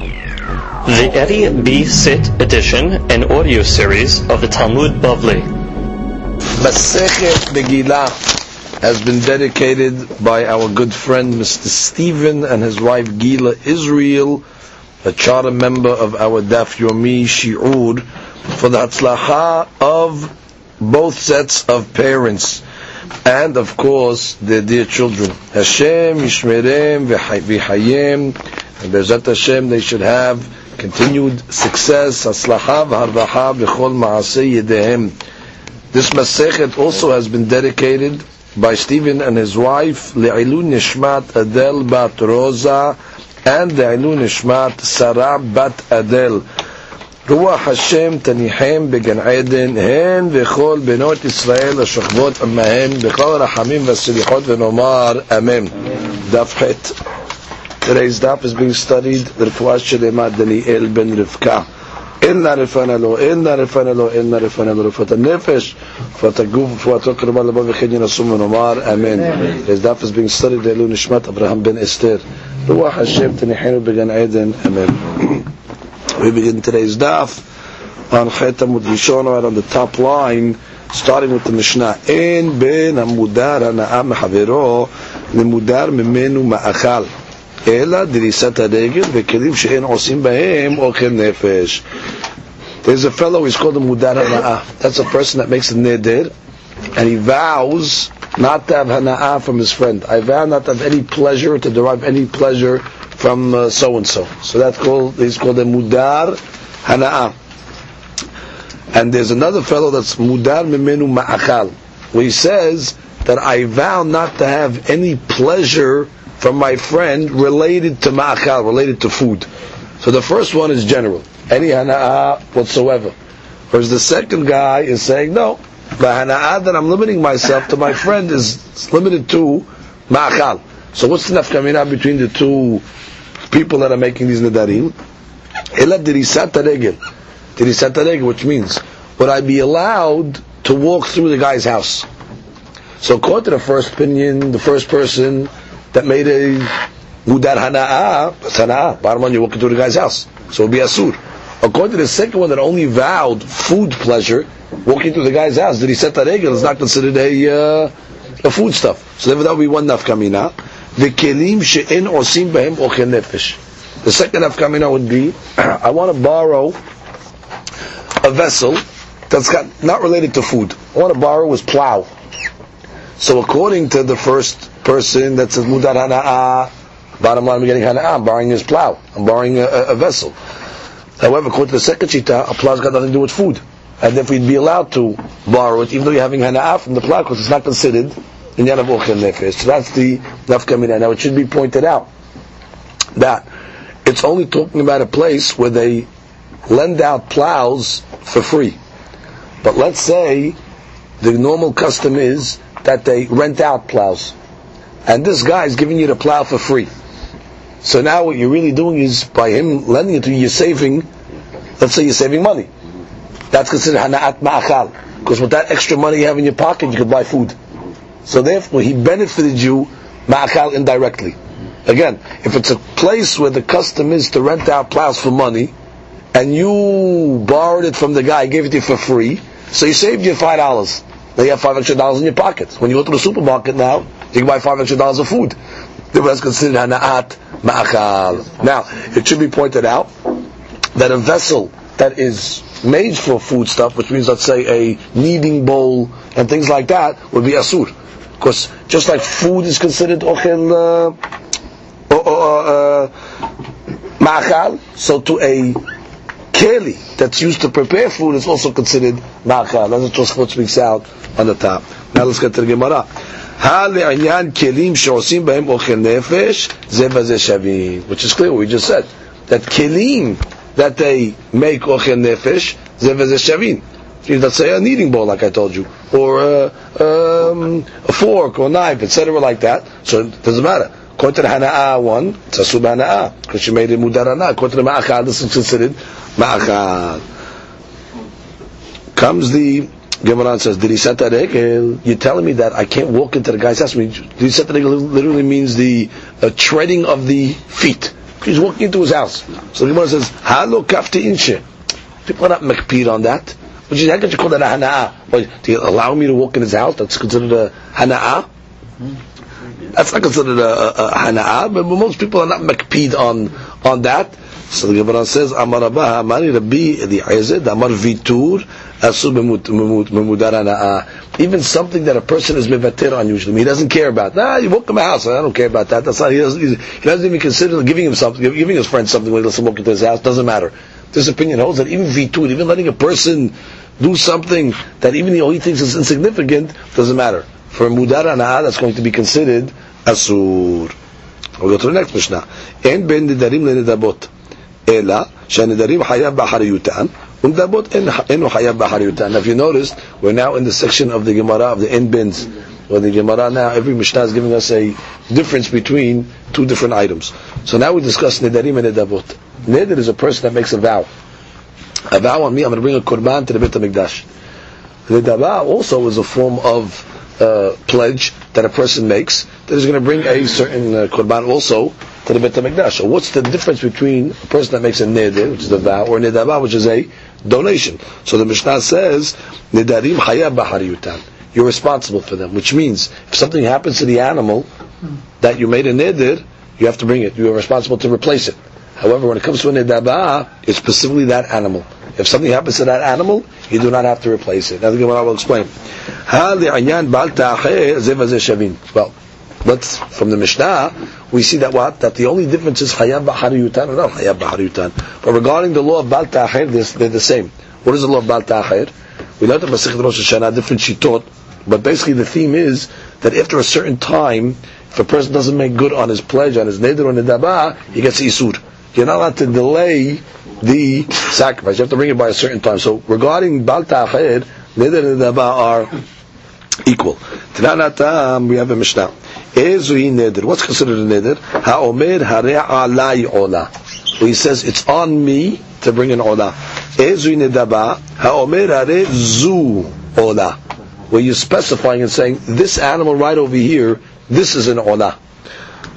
The Eddie B. Sit edition and audio series of the Talmud Bavli. Masechet Megillah has been dedicated by our good friend Mr. Stephen and his wife Gila Israel, a charter member of our Daf Yomi Shi'ur, for the Hatzlacha of both sets of parents and of course their dear children. Hashem Yishmerem v'Hayem and Bezat Hashem they should have continued success, Hatzlacha v'Harvacha v'chol ma'aseh yedehem. This Masechet also has been dedicated by Stephen and his wife Le'ilun Nishmat Adel Bat Rosa and Le'ilun Nishmat Sarah Bat Adel. רוח השם תניחם בגן עדן, הן וכל בנות ישראל השוכבות עמהן, בכל הרחמים והסליחות ונאמר אמן. דף ח' Today's daf is being studied רפואה שלמה דניאל בן רבקה. אין לה רפנה לו, אין לה רפנה לו, אין לה רפנה לו, רפואת הנפש, רפואת הגוף, רפואתו קרובה לבוא וכן ינסום ונאמר אמן. Today's daf is being studied לעילוי נשמת אברהם בן אסתר. רוח השם תניחנו בגן עדן, אמן. We begin today's daf on Chet Amud Rishon, right on the top line, starting with the Mishnah. En ben המודר הנאה מחברו למודר ממנו מאכל. אלא דריסת הרגל וכלים שאין עושים בהם אוכל נפש. There's a fellow, he's called a mudar hana'ah. That's a person that makes a neder, and he vows not to have hana'ah from his friend. I vow not to have any pleasure, to derive any pleasure from uh, so and so. So that's called he's called a mudar hana'ah. And there's another fellow that's mudar mimenu ma'achal, where he says that I vow not to have any pleasure from my friend related to ma'achal, related to food. So the first one is general, any hana'ah whatsoever. Whereas the second guy is saying no, the hana'ah that I'm limiting myself to my friend is limited to ma'achal. So what's the nafkamina between the two people that are making these nadarim? Which means, would I be allowed to walk through the guy's house? So according to the first opinion, the first person that made a mudar hana'ah, hana'ah, bottom you walk into the guy's house. So it would be asur. According to the second one that only vowed food pleasure, walking into the guy's house, did he set that egg? It's not considered a, uh, a food stuff. So that would be one nafkamina. kelim she'en or behem or nefesh. The second nafkamina would be, I want to borrow a vessel that's got, not related to food. I want to borrow his plow. So according to the first person that says mudar hana'ah, bottom line, I'm getting hana'ah, I'm borrowing his plow. I'm borrowing a, a, vessel. However, according to the second shita, a plow's got nothing to do with food. And if we'd be allowed to borrow it, even though you're having hana'ah from the plow, because it's not considered in Yanav Ochel Nefesh. So that's the Nafkamina. Now it should be pointed out that it's only talking about a place where they lend out plows for free. But let's say the normal custom is that they rent out plows. And this guy is giving you the plow for free. So now what you're really doing is by him lending it to you, you're saving, let's say you're saving money. That's considered hana'at ma'achal. Because with that extra money you have in your pocket, you could buy food. So therefore, he benefited you ma'achal indirectly. Again, if it's a place where the custom is to rent out plows for money, and you borrowed it from the guy, gave it to you for free, so you saved you five dollars. Now you have five extra dollars in your pocket. When you go to the supermarket now, you can buy five extra dollars of food. That's considered hana'at ma'achal. Now, it should be pointed out that a vessel that is made for food stuff, which means let's say a kneading bowl and things like that, would be asur. Because just like food is considered ochel uh, uh, ma'achal, so to a keli that's used to prepare food is also considered ma'achal. That's what Tosfot speaks out on the top. Now let's get to the Gemara. לעניין כלים שעושים בהם אוכל נפש, זה וזה שווים. Which is clear, what we just said. That כלים that they make אוכל נפש, זה וזה שווים. Let's say a kneading bowl, like I told you, or a, um, a fork or a knife, etc., like that. So it doesn't matter. The Hana'ah one, it's a sub Hana'ah, because she made it mudar Hana'ah. According to the Ma'achal, this is considered Ma'achal. Comes the Gemara and says, Did he set that regel? You're telling me that I can't walk into the guy's house. Did he set that regel literally means the uh, treading of the feet. He's walking into his house. So the Gemara says, Halo kafti inshe. People are not makpid on that. Which is, how could you call that a hana'ah? Do you allow me to walk in his house? That's considered a hana'ah? That's not considered a, a, a but most people are not makpid on, on that. So the Gemara says, Amar Abba, Amari Rabbi Eliezer, Amar Vitur, Asu Even something that a person is mevater on usually, he doesn't care about. Nah, you walk in my house, I don't care about that. That's not, he doesn't, he doesn't even consider giving him something, giving his friend something when he him walk into his house, doesn't matter. This opinion holds that even Vitur, even letting a person do something that even though he thinks is insignificant, doesn't matter For Mudar Hana'ah, that's going to be considered Asur. We'll go to the next Mishnah. En ben nidarim le nidabot. אלא שהנדרים חייב באחריותן, ונדבות אינו חייב באחריותן. If you noticed, we're now in the section of the Gemara of the end bins, where the Gemara now, every Mishnah is giving us a difference between two different items. So now we discuss Nedarim and Nedavot. Neder is a person that makes a vow. A vow on me, I'm going to bring a Qurban to the Beit HaMikdash. Nedavah also is a form of uh, pledge that a person makes that is going to bring a certain uh, korban also to the Beit HaMikdash. So what's the difference between a person that makes a neder, which is a vow, or a nedavah, which is a donation? So the Mishnah says, nedarim hayab b'hariyutan. You're responsible for them, which means if something happens to the animal that you made a neder, you have to bring it. You are responsible to replace it. However, when it comes to a nedabah, it's specifically that animal. If something happens to that animal, you do not have to replace it. Now the Gemara will explain. Well, let's from the Mishnah we see that what that the only difference is hayab b'hariyutan or not hayab b'hariyutan. But regarding the law of bal ta'achir, they're the same. What is the law of bal ta'achir? We learned in Masechet Rosh Hashanah different shitot, but basically the theme is that after a certain time, if a person doesn't make good on his pledge, on his neder or nidabah, he gets isur. You're not allowed to delay the sacrifice. You have to bring it by a certain time. So regarding bal ta'achir, neder and nidabah are equal. Tananatam, we have a Mishnah. Ezuhi neder. What's considered a neder? Ha'omer hare alai ola. He says, it's on me to bring an ola. Ezuhi nedaba. Ha'omer hare zu ola. Where you're specifying and saying, this animal right over here, this is an ola.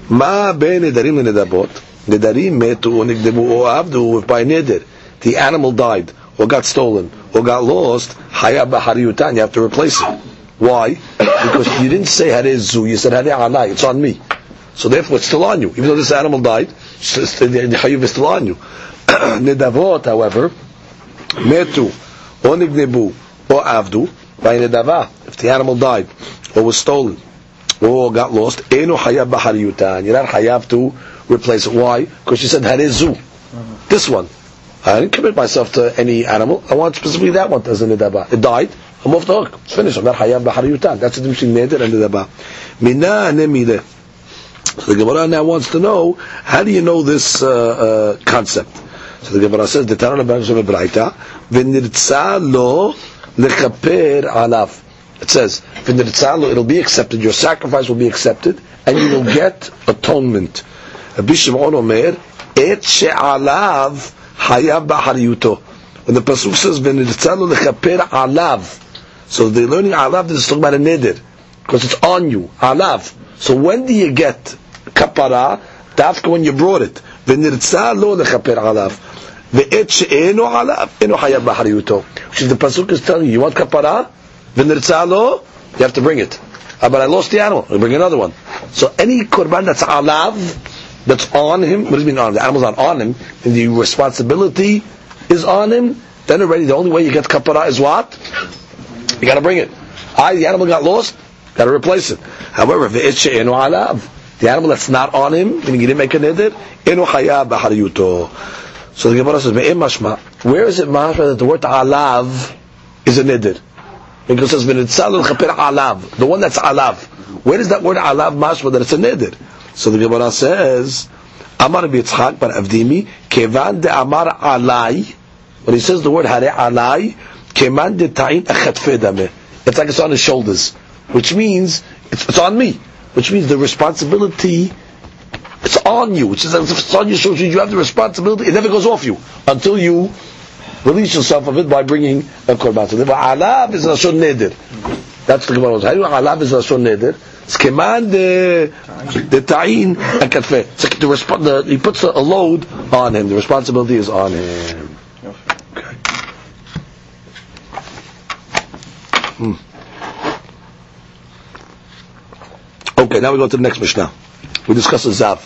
Ma be nedarim. Nedarim metu nigdemu o abdu. If by neder, the animal died, or got stolen, or got lost, hayab b'hariyutan, you have to replace it. Why? Because you didn't say Harezu, you said Hare Alai, it's on me. So therefore it's still on you. Even though this animal died, the Hayuv is still on you. Nedavot, however, Metu, or Nignebu, or Avdu, by Nedavah, if the animal died, or was stolen, or got lost, Eno Hayab Bahariyutan, you're not Hayab to replace it. Why? Because you said Harezu. This one. I didn't commit myself to any animal. I want specifically that one as a Nedavah. It died. I'm off the hook. It's finished. I'm not hayav b'hariyutan. That's the difference between neder and nedaba. Mina nemide. So the Gemara now wants to know how do you know this uh, uh, concept? So the Gemara says, "The Tanah B'Shem B'Raita v'nirtza lo lechaper alav." It says, "V'nirtza lo," it'll be accepted. Your sacrifice will be accepted, and you will get atonement. Rabbi Shimon Omer, "Et she'alav hayav b'hariyuto." When the pasuk says, "V'nirtza lo lechaper alav," So they're learning alav, this is talking about a neder. Because it's on you, alav. So when do you get kapara? Dafka when you brought it. ונרצה לא לכפר עליו. ועת שאינו עליו, אינו חייב באחריותו. Which is the pasuk is telling you, you want kapara? ונרצה lo, you have to bring it. Uh, but I lost the animal, I bring another one. So any korban that's alav, that's on him, what does it mean on? The animal's not on him, and the responsibility is on him, then already the only way you get kapara is what? You got to bring it. I, the animal got lost, got to replace it. However, alav, the animal that's not on him, meaning he didn't make a neder, inu hayab b'hariyuto. So the Gemara says. Where is it mashma that the word alav is a neder? Because it says, "V'nitzal chaper alav," the one that's alav. Where is that word alav mashma that it's a neder? So the Gemara says, "Amar b'yitzchak bar avdimi kevan de amar alai." When he says the word hare alai, keman de ta'in achatfe It's like it's on his shoulders, which means it's, it's on me, which means the responsibility it's on you, is as it's on your shoulders. You have the responsibility. It never goes off you until you release yourself of it by bringing a korban. So alav is a neder. That's the Gemara. Hayu alav is lashon neder. The the ta'in akatfe. It's like the, resp- the he puts a, a load on him. The responsibility is on him. Okay. Hmm. Okay, now we go to the next Mishnah. We discuss a Zav.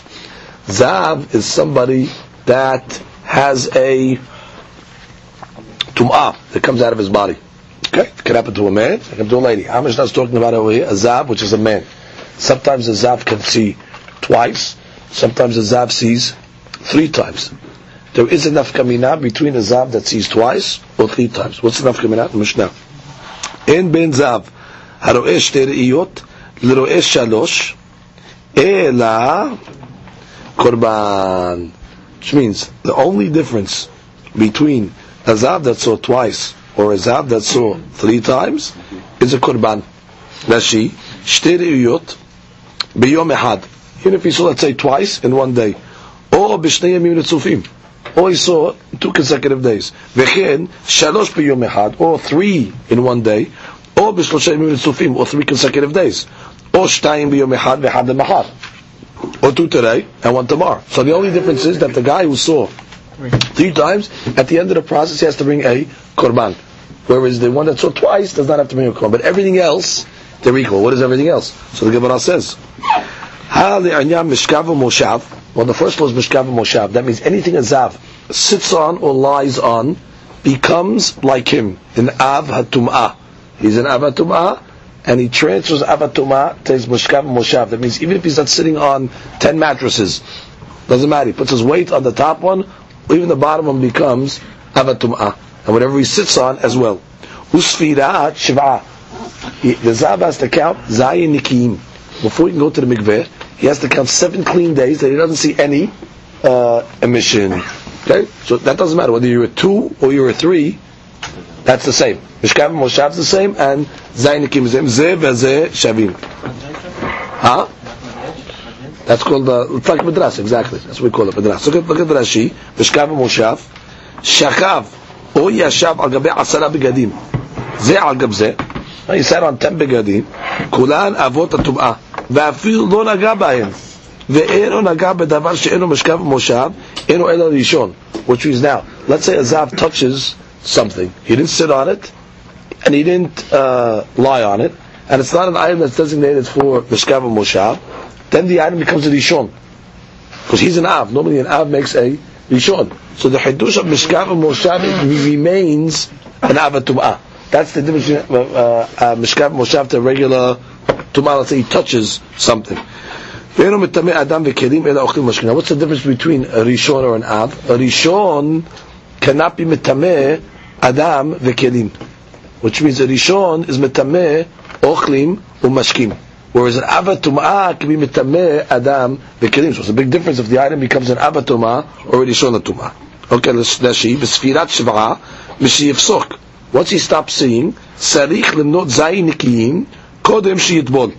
Zav is somebody that has a tum'ah that comes out of his body. Okay? It can happen to a man, it can happen to a lady. How much is talking about over here? A Zav, which is a man. Sometimes a Zav can see twice, sometimes a Zav sees three times. There is enough kamina between a Zav that sees twice or three times. What's enough kamina? Mishnah. אין בין זב הרואה שתי ראיות לרואה שלוש, אלא קורבן. Which means the only difference between a zav that saw twice or a zav that saw three times is a korban. That she shte reiyot biyom ehad. Even if he saw, let's say, twice in one day, or b'shnei yamim ritzufim, or he saw two consecutive days. V'chen shalosh biyom ehad, or three in one day, or b'shlosha yamim ritzufim, or three consecutive days, or shtayim biyom ehad v'had emahad. Or two today and one tomorrow. So the only difference is that the guy who saw three times, at the end of the process, he has to bring a korban. Whereas the one that saw twice does not have to bring a korban. But everything else, they're equal. What is everything else? So the Gemara says, Ha li'anyam mishkav moshav. Well, the first one is mishkav moshav. That means anything a zav sits on or lies on becomes like him. In av hatum'ah. He's an av hatum'ah and he transfers avatuma to his mushkav moshav. That means even if he's not sitting on ten mattresses, doesn't matter. He puts his weight on the top one, even the bottom one becomes avatuma, and whatever he sits on as well. Usfirat shiva. The zab has to count zayin nikim before he can go to the mikveh. He has to count seven clean days that he doesn't see any uh, emission. Okay, so that doesn't matter whether you're a two or you're a three. That's the same. Mishkav and Moshav is the same, and Zainikim is the same. Ze veze shavim. Huh? That's called, uh, it's like Madras, exactly. That's what we call it, Madras. Look at, look at Rashi. Mishkav and Moshav. Shakav. או ישב על גבי עשרה בגדים. זה על גב זה. He sat on 10 בגדים. כולן אבות הטומאה. ואפילו לא נגע בהם. ואינו נגע בדבר שאינו משכב ומושב, אינו אלא ראשון. Which means now, let's say a zav touches something. He didn't sit on it, and he didn't uh, lie on it, and it's not an item that's designated for Mishkav and Moshav, then the item becomes a Rishon. Because he's an Av. Normally an Av makes a Rishon. So the Hidush of Mishkav and Moshav remains an Av Tum'ah. That's the difference between uh, uh, Mishkav and Moshav regular Tum'ah. Let's say he touches something. Now, what's the difference between a Rishon or an Av? A Rishon cannot be metameh adam vekelim, which means a rishon is metameh ochlim umashkim, whereas an avatumah can be metameh adam vekelim. So it's a big difference if the item becomes an avatumah or a rishon atumah. Okay, let's see. B'sfirat shvara mishiyifsok. Once he stops seeing, sarich lemnot zayin nikiyim kodem sheyitbol.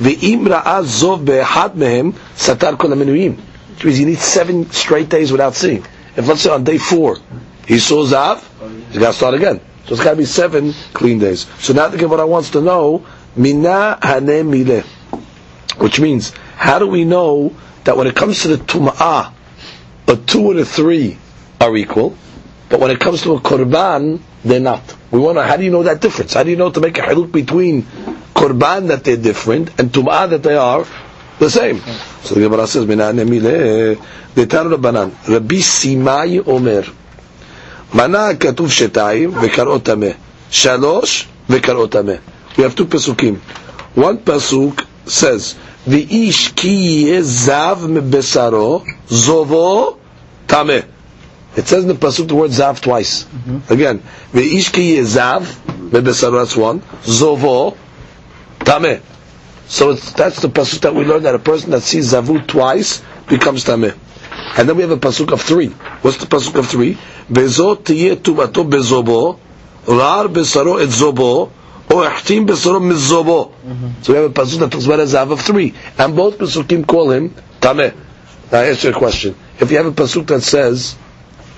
ואם ראה זוב באחד מהם, סתר כל המנויים. Which means you need seven straight days without seeing. If let's say on day four he saw Zav, he's got to start again. So it's got to be seven clean days. So now the Gemara wants to know, Mina hane mile. Which means, how do we know that when it comes to the tumah, a two and a three are equal, but when it comes to a korban, they're not. We want to, how do you know that difference? How do you know to make a haluk between korban that they're different and tum'ah that they are the same? So the Gemara says, "Mina nemile detar banan Rabbi Simai Omer mana katuv shetayim v'karot shalosh v'karot. We have two pasukim. One pasuk says, "V'ish ki zav mebesaro zovo tame." It says in the pasuk the word zav twice. Mm-hmm. Again, v'ish ki zav mebesaro. That's one. Zovo tame. So that's the pasuk that we learned that a person that sees zavu twice becomes tame. And then we have a pasuk of three. What's the pasuk of three? Vezot tiye tumato bezobo, rar besaro et zobo, or ihtim besaro mizobo. So we have a pasuk that talks about a zav of three. And both pasukim call him tameh. Now I answer your question. If you have a pasuk that says,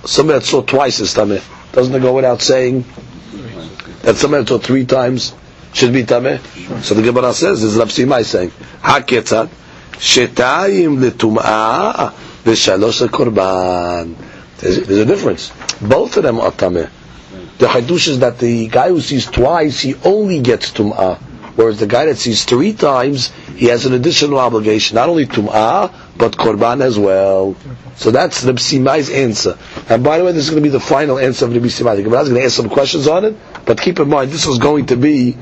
somebody that saw twice is tameh, doesn't it go without saying that somebody that saw three times should be tameh. So the Gemara says, this is Rav Simai saying, Haketzat, shetayim letum'ah v'shalosh korban. There's, there's a difference. Both of them are tameh. The hadush is that the guy who sees twice, he only gets tum'ah. Whereas the guy that sees three times, he has an additional obligation, not only tum'ah, but korban as well. So that's Reb Simai's answer. And by the way, this is going to be the final answer of Reb Simai. The Gemara is going to ask some questions on it, but keep in mind, this was going to be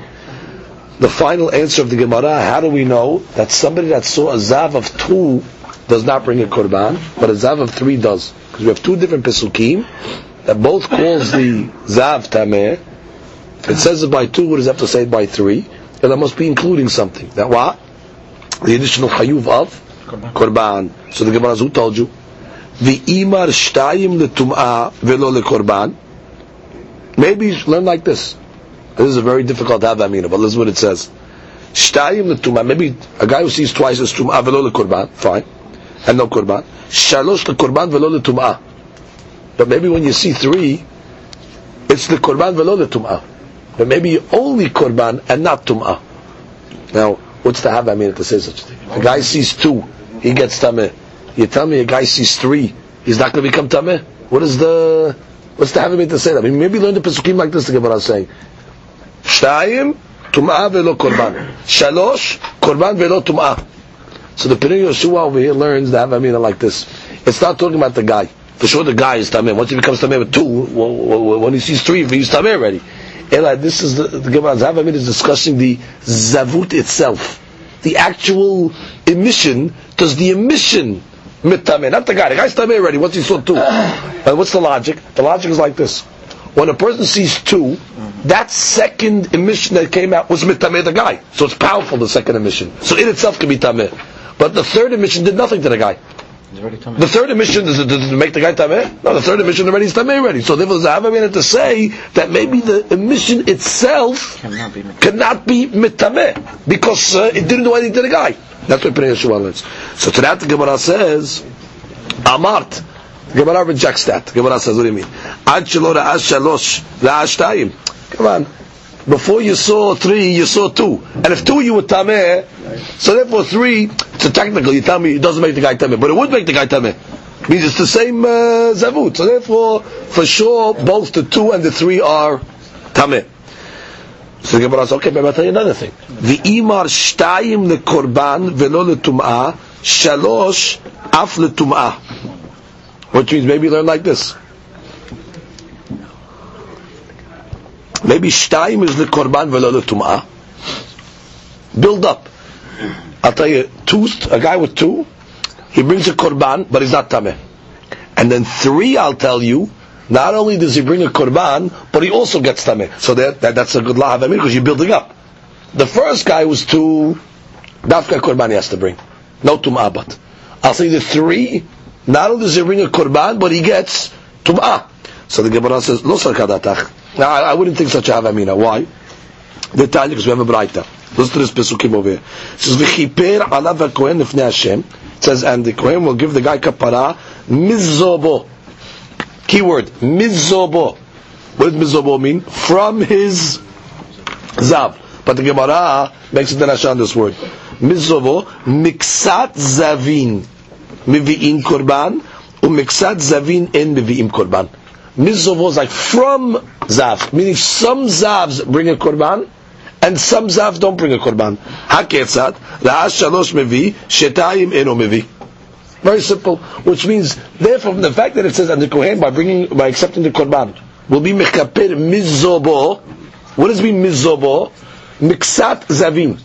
the final answer of the Gemara. How do we know that somebody that saw a zav of two does not bring a korban, but a zav of three does? Because we have two different pesukim that both calls the zav tameh. It says it by two, what does it have to say by three? And that must be including something. That what? The additional hayuv of korban. So the Gemara who told you? The imar shtayim letum'ah velo lekorban. Maybe you should learn like this. This is a very difficult havamina, but listen what it says. Shtayim letum'ah. Maybe a guy who sees twice is tum'ah velo lekorban. Fine. And no korban. Shalosh lekorban velo letum'ah. But maybe when you see three, it's the korban velo letum'ah. But maybe only korban and not tum'ah. Now, what's the havamina to say such a thing? A guy sees two, he gets tameh. You tell me a guy sees three, he's not going to become tameh? What is the what's the havamina to say that? I mean, maybe learn the pesukim like this what I'm saying. Shtayim tum'ah velo korban. Shalosh korban velo tum'ah. So the Pnei Yeshua over here learns the havamina like this. It's not talking about the guy. For sure, the guy is tameh. Once he becomes tameh with two, when he sees three, he's tameh already. Ela, this is the, the Gemara's Havamid is discussing the zavut itself. The actual emission, does the emission mitame, not the guy, the guy's tame already, once he saw two. And what's the logic? The logic is like this. When a person sees two, that second emission that came out was mitame the guy. So it's powerful, the second emission. So in itself can be tameh. But the third emission did nothing to the guy. The third emission does it, it make the guy tameh? No, the third emission already is tameh already. So therefore, there's a minute to say that maybe the emission itself Cannot be mit- cannot be mitameh because uh, it didn't do anything to the guy. That's what Pnei Yeshua learns. So to that the Gemara says, Amart. The Gemara rejects that. The Gemara says, what do you mean? Ad shelo ra'ash shalosh ra'ash. Come on. Before you saw three, you saw two. And if two you were tameh, so therefore three, so technically you tell me it doesn't make the guy tameh, but it would make the guy tameh. Means it's the same uh, zavut. So therefore, for sure, both the two and the three are tameh. So the Gemara says, okay, but I'll tell you another thing. The imar shtayim lekorban velo letum'ah, shalosh af letum'ah. Which means maybe learn like this. Maybe shtayim is lekorban velo letum'ah. Build up. I'll tell you, two, a guy with two, he brings a korban, but he's not tameh. And then three, I'll tell you, not only does he bring a korban, but he also gets tameh. So that, that that's a good law because you're building up. The first guy was two, dafka korban he has to bring, no tum'ah but. I'll say the three, not only does he bring a korban, but he gets tum'ah. So the Gemara says, lo. Now I, I wouldn't think such a havamina. Why? The because we have a braita. Listen to this pesukim over here. It says, "V'chiper alav hakohen lifnei Hashem." It says, and the kohen will give the guy kapara mizobo. Keyword mizobo. What does mizobo mean? From his zav. But the Gemara makes it derasha on this word. Mizobo miksat zavin mivi'im korban umiksat zavin en mivi'im korban. Mizobo is like from zav, meaning some zavs bring a korban and some zav don't bring a korban. Haketzat la'ash shalosh mevi shetayim eno mevi. Very simple, which means therefore from the fact that it says and the kohen by bringing by accepting the korban will be mekaper mizobo. What does mean mizobo? Miksat zavim.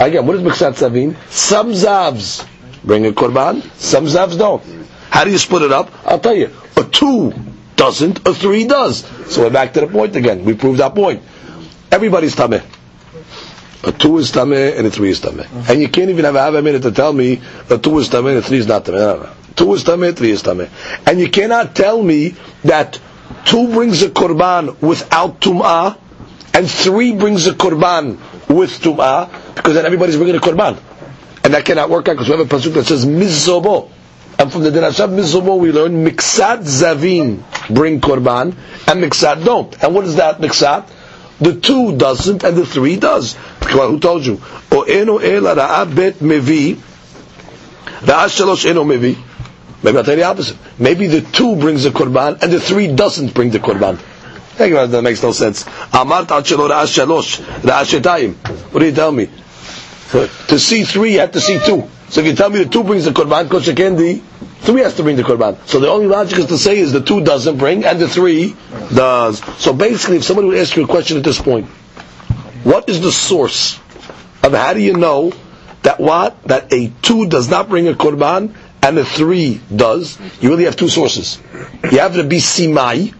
Again, what is miksat zavim? Some zavs bring a korban, some zavs don't. How do you split it up? I'll tell you. A two doesn't, a three does. So we're back to the point again. We proved that point. Everybody's tameh. A two is tameh and a three is tameh. And you can't even have, have a minute to tell me a two is tameh and a three is not tameh. No, no, no. Two is tameh, three is tameh. And you cannot tell me that two brings a korban without tum'ah and three brings a korban with tum'ah because then everybody's bringing a korban. And that cannot work out because we have a pasuk that says mizobo. And from the Dirashav Mizobo we learn Miksat Zavin bring Korban and Miksat don't. And what is that Miksat? the two doesn't, and the three does. Who told you? O eno ela ra'a bet mevi, ra'a shalosh eno mevi. Maybe I'll tell you the opposite. Maybe the two brings the korban, and the three doesn't bring the korban. Think about it, that makes no sense. Amart al shelo ra'a. What do you tell me? To see three, you have to see two. So if you tell me the two brings the korban, again the three has to bring the korban. So the only logic is to say is the two doesn't bring and the three does. So basically, if somebody would ask you a question at this point, what is the source of how do you know that what that a two does not bring a korban and a three does? You really have two sources. You have the Simai,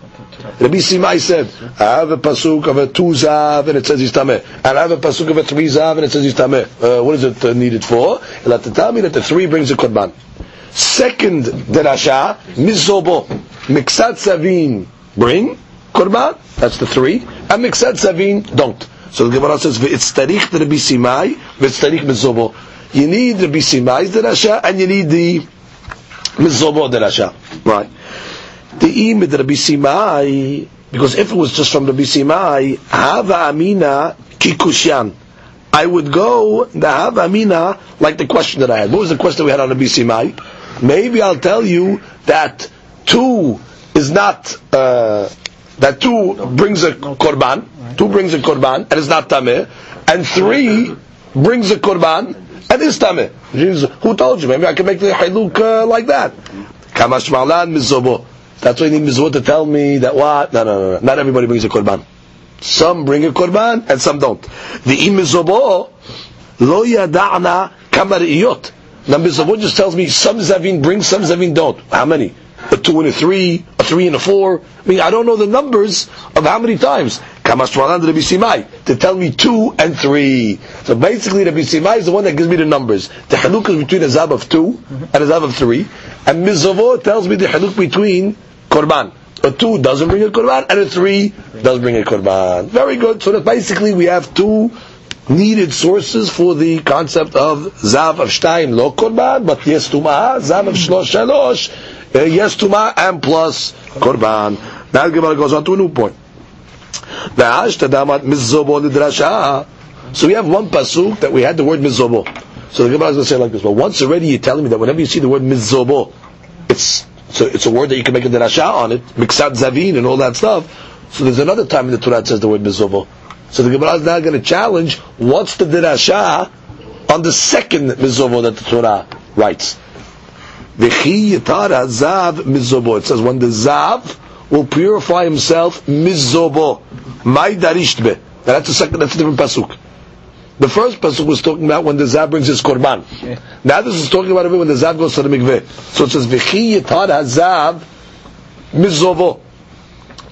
Rabbi Simai said, I have a pasuk of a two zav and it says tameh, and I have a pasuk of a three zav and it says tameh. Uh, what is it uh, needed for? Me that the three brings a korban. Second derasha, mizobo, miksat savin bring korban. That's the three, and miksat savin don't. So the Gemara says, "It's tarich the Rabbi Simai, it's tarich mizobo." You need Rabbi Simai's derasha, and you need the mizobo derasha, right? The imid Rabbi Simai, because if it was just from Rabbi Simai, Hava Amina Kikushan. I would go the Hava Amina like the question that I had. What was the question we had on Rabbi Simai? Maybe I'll tell you that two is not uh, that two brings a korban, two brings a korban and it's not tameh, and three brings a korban and is tameh. Who told you? Maybe I can make the haluk uh, like that. Kamash malan mizobo. That's why you need Mizvot to tell me that what? No, no, no, no. Not everybody brings a korban. Some bring a korban and some don't. The imizobo lo yada'na kamariyot. Now Mizvot just tells me some zavin bring, some zavin don't. How many? A two and a three, a three and a four. I mean, I don't know the numbers of how many times. Kamashwalan Rabbi Simai to tell me two and three. So basically, Rabbi Simai is the one that gives me the numbers. The haluk is between a zab of two and a zab of three, and Mizavot tells me the haluk between korban. A two doesn't bring a korban, and a three does bring a korban. Very good. So that basically we have two needed sources for the concept of zav of shtayim lo korban, but yes tumah, zav of shlosh shalosh, uh, yes tumah and plus korban. Now Gemara goes on to a new point. So we have one pasuk that we had the word mizobo. So the Gemara is going to say like this: Well, once already you're telling me that whenever you see the word mizobo, it's so it's a word that you can make a derasha on it, miksat zavin and all that stuff. So there's another time in the Torah that says the word mizobo. So the Gemara is now going to challenge what's the derasha on the second mizobo that the Torah writes. V'chi yitara zav mizobo. It says when the zav will purify himself mizobo. My darishbe. That's a second. That's a different pasuk. The first pasuk was talking about when the Zav brings his korban. Yeah. Now this is talking about when the Zav goes to the mikveh. So it says, V'chi yitad hazav mizovo.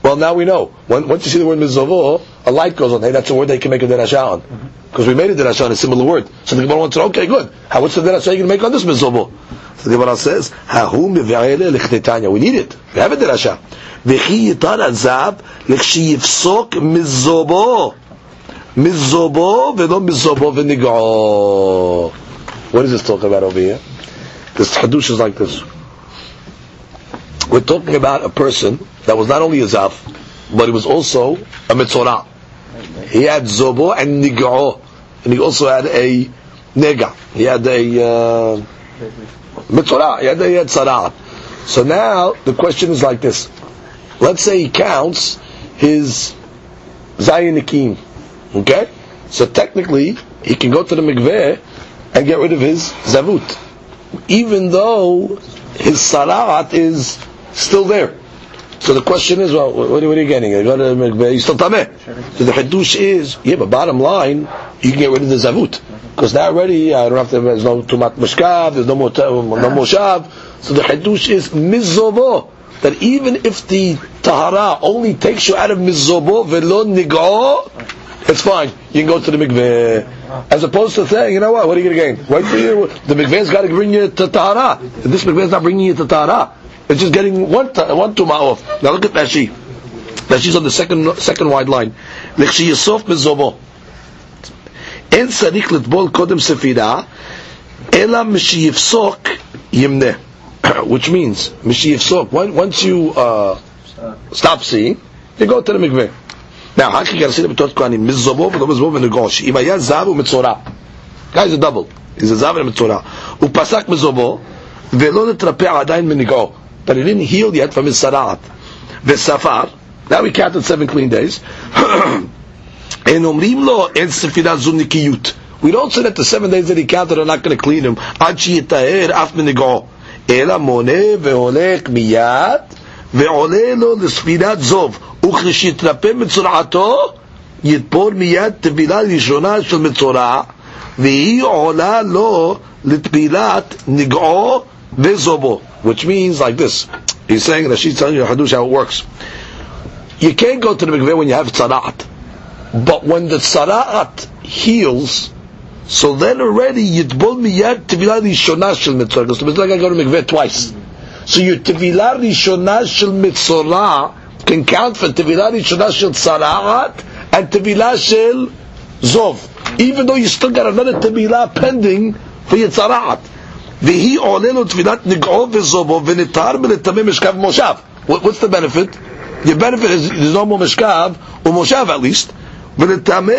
Well, now we know. When, once you see the word mizovo, a light goes on. Hey, that's a word you can make a derasha on. Mm-hmm. Because we made a derasha on a similar word. So the Gemara wants to know, okay, good. How, what's the derasha you can make on this mizovo? So the Gemara says, Hahu mivya'ele lichdetanya. We need it. We have a derasha. V'chi yitad hazav l'kshi yifsok mizobo. Mizobo velo mizobo v'nig'o. What is this talking about over here? This hadush is like this. We're talking about a person that was not only a zaf, but he was also a mitzorah. He had zobo and nig'o, and he also had a nega. He had a uh, mitzorah. He had a tzarah. So now the question is like this. Let's say he counts his zayinikim Okay? So technically, he can go to the mikveh and get rid of his zavut. Even though his sarat is still there. So the question is, well, what are, you getting? You go to the mikveh, you still tameh. So the hadush is, yeah, but bottom line, you can get rid of the zavut. Because now already, I don't have to, there's no tumat mashkav, there's no more, no more shav. So the hadush is mizobo. That even if the tahara only takes you out of mizobo, velo nig'o, it's fine. You can go to the mikveh. As opposed to saying, you know what, what are you going to gain? Wait for you. The mikveh's got to bring you to tahara. This mikveh's not bringing you to tahara. It's just getting one, one tuma off. Now look at Rashi. Rashi's on the second, second wide line. לכשי יסוף מזובו. אין צריך לטבול קודם ספירה, אלא משיפסוק ימנה. Which means, משיפסוק, once you uh, stop seeing, you go to the mikveh. Now, how can you see the Torat Kohanim? Mizobov, but Gosh. If I. Guy is a double. He's a Zav and Upasak Mizobo, ולא נתרפא עדיין But he didn't heal yet from his sarahat. The safar. now we counted seven clean days. We don't say that the seven days that he counted are not going to clean him. ועולה לו לספירת זוב. וכשיתרפא מצורעתו, יתפור מיד טבילה ראשונה של מצורע, והיא עולה לו לטבילת נגעו וזובו. Which means like this. He's saying, Rashi's telling you Hadush how it works. You can't go to the mikveh when you have tzara'at. But when the tzara'at heals, so then already yitbol miyad tevilah rishonah shel mitzvah. Because the mitzvah can go to mikveh twice. So your tevilah rishonah shel mitzvah can count for tevilah rishonah shel tzara'at and tevilah shel zov. Even though you still got another tevilah pending for your tzara'at. והיא עולה לו תפילת נגעו וזובו ונטהר מלטמא משכב מושב. What's the benefit? Your benefit is there's no more משכב, or מושב at least, ולטמא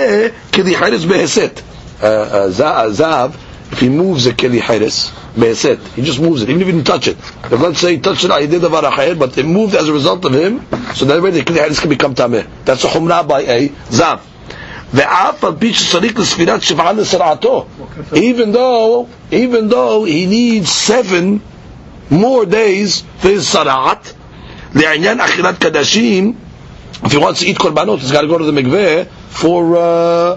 כלי חרס בהסת. Zav, if he moves a keli חרס, בהסת, he just moves it, even if he didn't touch it. If let's say he touched it, he did דבר אחר, but it moved as a result of him, so that way the keli חרס can become tameh. That's a chumrah by a zav. ואף על פי שצריך לספירת שבעה לסרעתו. Even though, even though he needs seven more days for his sara'at, לעניין אכילת קדשים, if he wants to eat korbanot, he's got to go to the mikveh for, uh,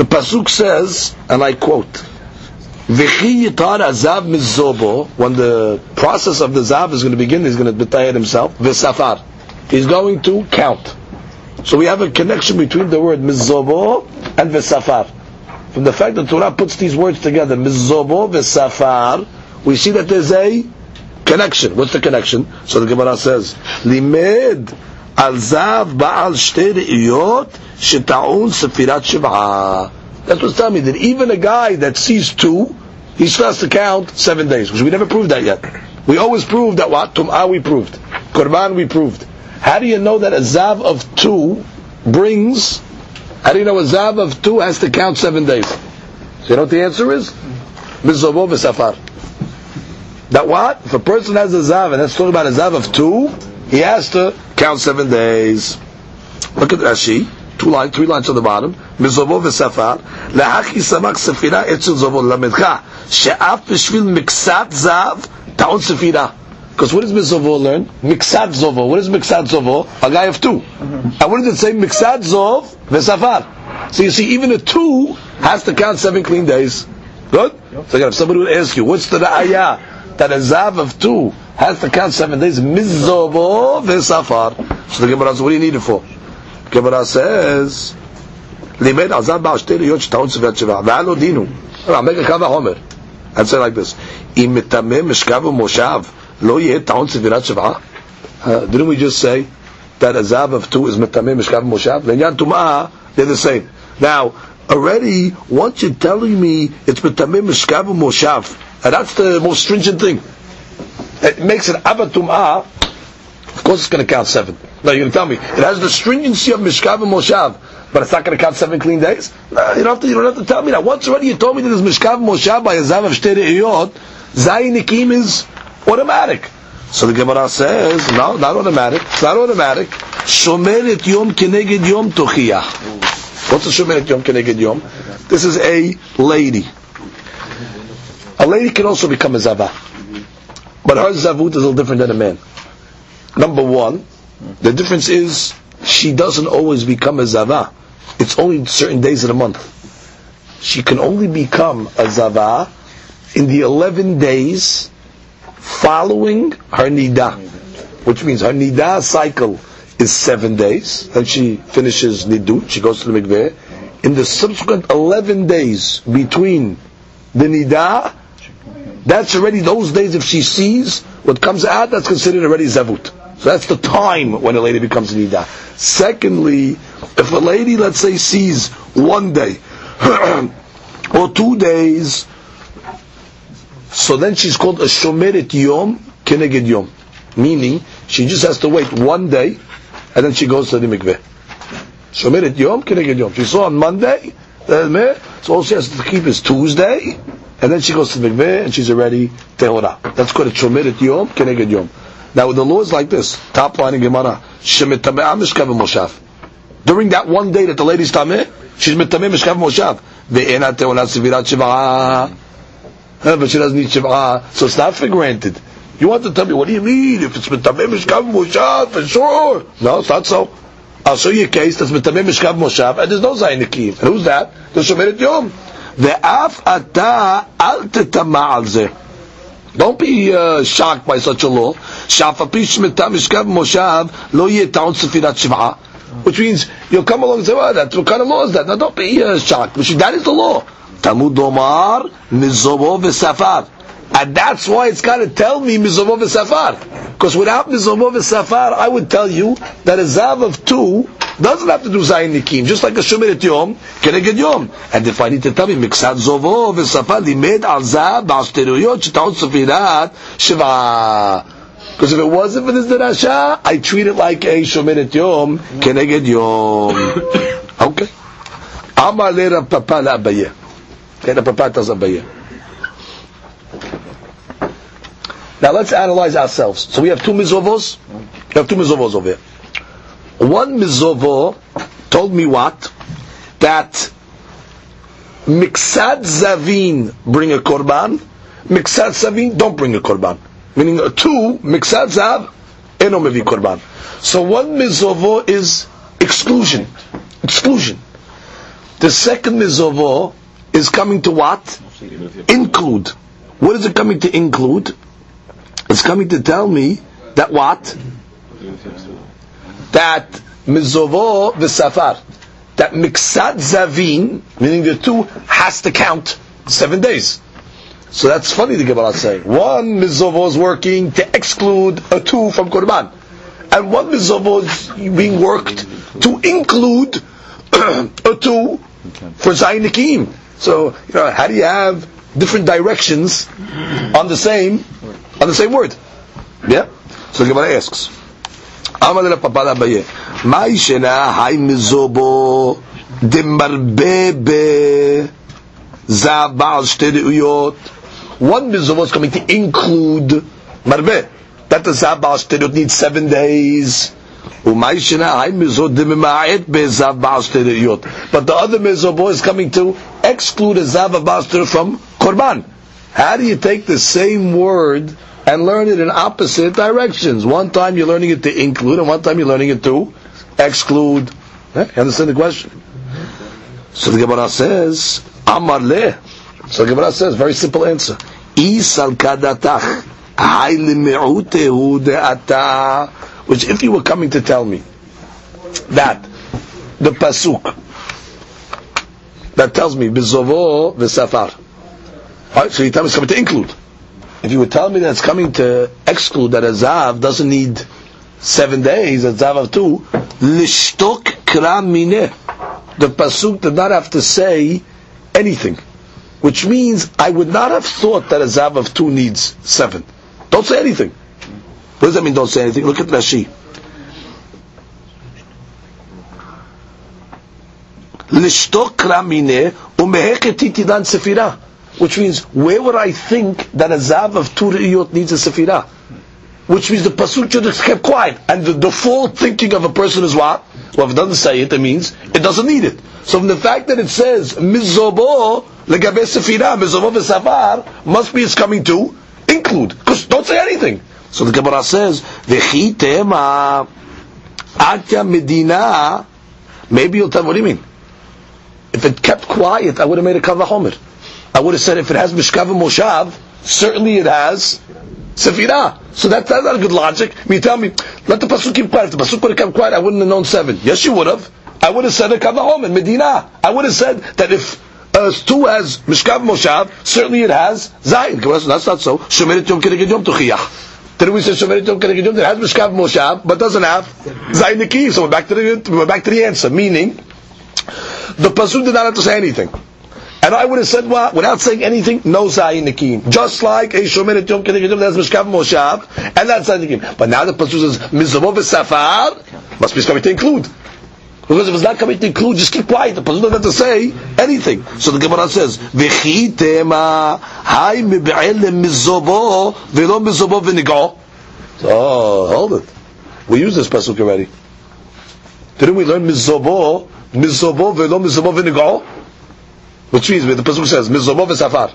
The pasuk says, and I quote. V'chi yitar azav mizobo. When the process of the zav is going to begin, he's going to betayed himself. Ve'safar. He's going to count. So we have a connection between the word mizobo and vesafar. From the fact that Torah puts these words together, mizobo vesafar, we see that there's a connection. What's the connection? So the Gemara says, limed al zav ba'al shte re'iyot sheta'un sefirat shiv'ah. That's what's telling me that even a guy that sees two, he's supposed to count seven days, which we never proved that yet. We always proved that what? Tum'ah we proved. Korban we proved. How do you know that a zav of two brings? How do you know a zav of two has to count seven days? So you know what the answer is? Mizobo v'safar. That what? If a person has a zav and that's talking about a zav of two, he has to count seven days. Look at Rashi. Two lines, three lines on the bottom. Mizobo v'safar. Lahaki samak sefira etzel zobo lamedcha. She'af b'shvil miksat zav ta'on sefira. Because what does Mizovo learn? Miksat Zovo. What is Miksat Zovo? A guy of 2 mm-hmm. And what does it say? Miksat Zov Vesafar. So you see, even a two has to count seven clean days. Good? Yep. So again, if somebody would ask you, what's the ra'ayah that a Zav of two has to count seven days? Mizovo Vesafar. So the Gemara says, what do you need it for? Gemara says, לימד עזב בעל שתי ראיות שטעון סביבת שבעה, והיה לו דינו. make a קו החומר. I'd say like this, אם מטמא משכב ומושב Lo yeh ta'on sevirat shiv'ah. Didn't we just say that a zav of two is metamim mishkav moshav? Lenyan tum'ah, they're the same. Now, already, once you're telling me it's metamim mishkav moshav, and that's the most stringent thing. It makes it avatum'ah, of course it's going to count seven. No, you're going to tell me. It has the stringency of mishkav and moshav, but it's not going to count seven clean days? No, you don't have to, you don't have to tell me that. Once already you told me that there's mishkav and moshav by a zav of shtei re'iyot, zayin is automatic. So the Gemara says, no, not automatic. It's not automatic. Shomeret yom keneged yom tochiyah. What's a shomeret yom keneged yom? This is a lady. Lady can also become a zava. But her zavut is a little different than a man. Number one, the difference is she doesn't always become a zava. It's only certain days of the month. She can only become a zava in the 11 days following her nida, which means her nida cycle is seven days. Then she finishes nidut, she goes to the mikveh. In the subsequent 11 days between the nidah, that's already those days if she sees what comes out, that's considered already zavut. So that's the time when a lady becomes a nidah. Secondly, if a lady, let's say, sees one day or two days, so then she's called a shomeret yom keneged yom, meaning she just has to wait one day and then she goes to the mikveh. Shomeret yom keneged yom. She saw on Monday, eh, so all she has to keep is Tuesday, and then she goes to the mikveh and she's already tehora. That's called a shomeret yom keneged yom. Now the law is like this. Top line in Gemara. During that one day that the lady's tameh, she's mitameh mishkav moshav. Ve'ena teona sevirat shivah. Eh, but she doesn't need shivah, so it's not for granted. You want to tell me, what do you mean? If it's mitameh mishkav moshav, for sure. No, it's not so. I'll show you a case that's mitameh mishkav moshav, and there's no zayin. And who's that? The shomeret yom. Ve'af ata al tetama al zeh. Don't be uh, shocked by such a law. Which means you'll come along and say, well, that's what kind of law is that? Now don't be uh, shocked. That is the law. Talmud Omar, Mizobo v'safar. And that's why it's got to tell me Mizobo v'safar. Because without Mizobo v'safar, I would tell you that a Zav of two doesn't have to do Zayin Nikim, just like a Shomeret Yom, Keneged Yom. And if I need to tell me, Miksat Zovo v'Safar limed al Zav ba'ashteruyot shetaot Sofirat Shiva. Because if it wasn't for this Darasha, I treat it like a Shomeret Yom, Keneged Yom. okay. Amar le Rav Papa la'abaye. Okay, Rav Papa tells Abaye. Now let's analyze ourselves. So we have two mizovos. We have two mizovos over here. One mizovo told me what? That miksad zavin bring a korban, miksad zavin don't bring a korban. Meaning uh, two, miksad zav, eno mevi korban. So one mizovo is exclusion. Exclusion. The second mizovo is coming to what? Include. What is it coming to include? It's coming to tell me that what? that mizovo v'safar, that miksat zavin, meaning the two, has to count seven days. So that's funny the Gemara saying. One mizovo is working to exclude a two from korban, and one mizovo is being worked to include a two for zayin So you know, how do you have different directions on the same on the same word? Yeah. So the Gemara asks. אמר לפפד אביי, מה ישנה היי מזובו דמרבה בזהב בעל שתי ראויות? One mizubo is coming to include marbe. That the zav baal shterut needs seven days. But the other mizubo is coming to exclude a zav baal from korban. How do you take the same word and learn it in opposite directions. One time you're learning it to include, and one time you're learning it to exclude. Eh? You understand the question? So the Gemara says, Amar le. So the Gemara says, very simple answer. Isal kadatach. Which if you were coming to tell me that the pasuk that tells me bizovo v'safar. Alright, so you tell me coming to include. If you would tell me that it's coming to exclude that a zav doesn't need seven days, a zav of two, lishtok kram mineh. The pasuk did not have to say anything, which means I would not have thought that a zav of two needs seven. Don't say anything. What does that mean? Don't say anything. Look at Rashi. Lishtok kram mineh umeheket titidan sefirah which means where would I think that a zav of two riyot needs a sefirah? Which means the pasuk should have kept quiet. And the default thinking of a person is what? Well, if it doesn't say it, it means it doesn't need it. So from the fact that it says mizobo legabe sefirah, mizobo v'safar, must be it's coming to include. Because don't say anything. So the Gemara says, v'chi tema atya medina, maybe you'll tell, what do you mean? If it kept quiet, I would have made a kavahomer. I would have said if it has Mishkav Moshav, certainly it has Sefirah. So that, that's not a good logic. I mean, tell me, let the pasuk keep quiet. If the pasuk would have kept quiet, I wouldn't have known seven. Yes, you would have. I would have said a kavahom in Medina. I would have said that if uh, two has mishkav moshav, certainly it has zayin. That's not so. Shomeret yom keneged yom tuchiyach. Then we say Shomeret Yom Keneged Yom that has Mishkav Moshav, but doesn't have Zayin Nikiyim. So we're back to the we're back to the answer. Meaning, the pasuk did not have to say anything. And I would have said what? Without saying anything, no Zayin Nikim. Just like a Yom Keneged Yom that has Mishkav Moshav, and that's Zayin Nikim. But now the pasuk says Mizavov Safar must be coming to include. Because if it's not coming to include, just keep quiet. The person doesn't have to say anything. So the Gemara says, "V'chitema hay mibe'elem mizobo v'lo mizobo v'nigo." Oh, hold it. We used this pasuk already. Didn't we learn mizobo, mizobo v'lo mizobo v'nigo? Which means the pasuk says mizobo v'safar.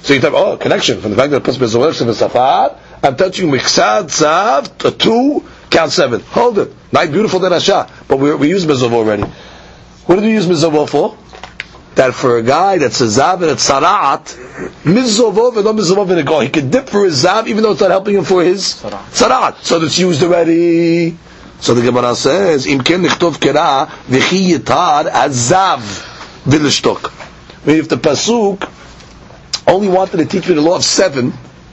So you have oh, connection from the fact that the pasuk mizobo v'safar. I'm touching miksad zav two count seven. Hold it. Nice, beautiful derasha. But we, we use mezovah already. What did we use mezovah for? That for a guy that's a zav and a tzaraat, mizovah and not mizovah go. He can dip for his zav even though it's not helping him for his tzaraat. So it's used already. So the Gemara says, Im ken nichtov kera v'chi yitar azav v'lishtok. Mean, if the pasuk only wanted to teach me the law of seven,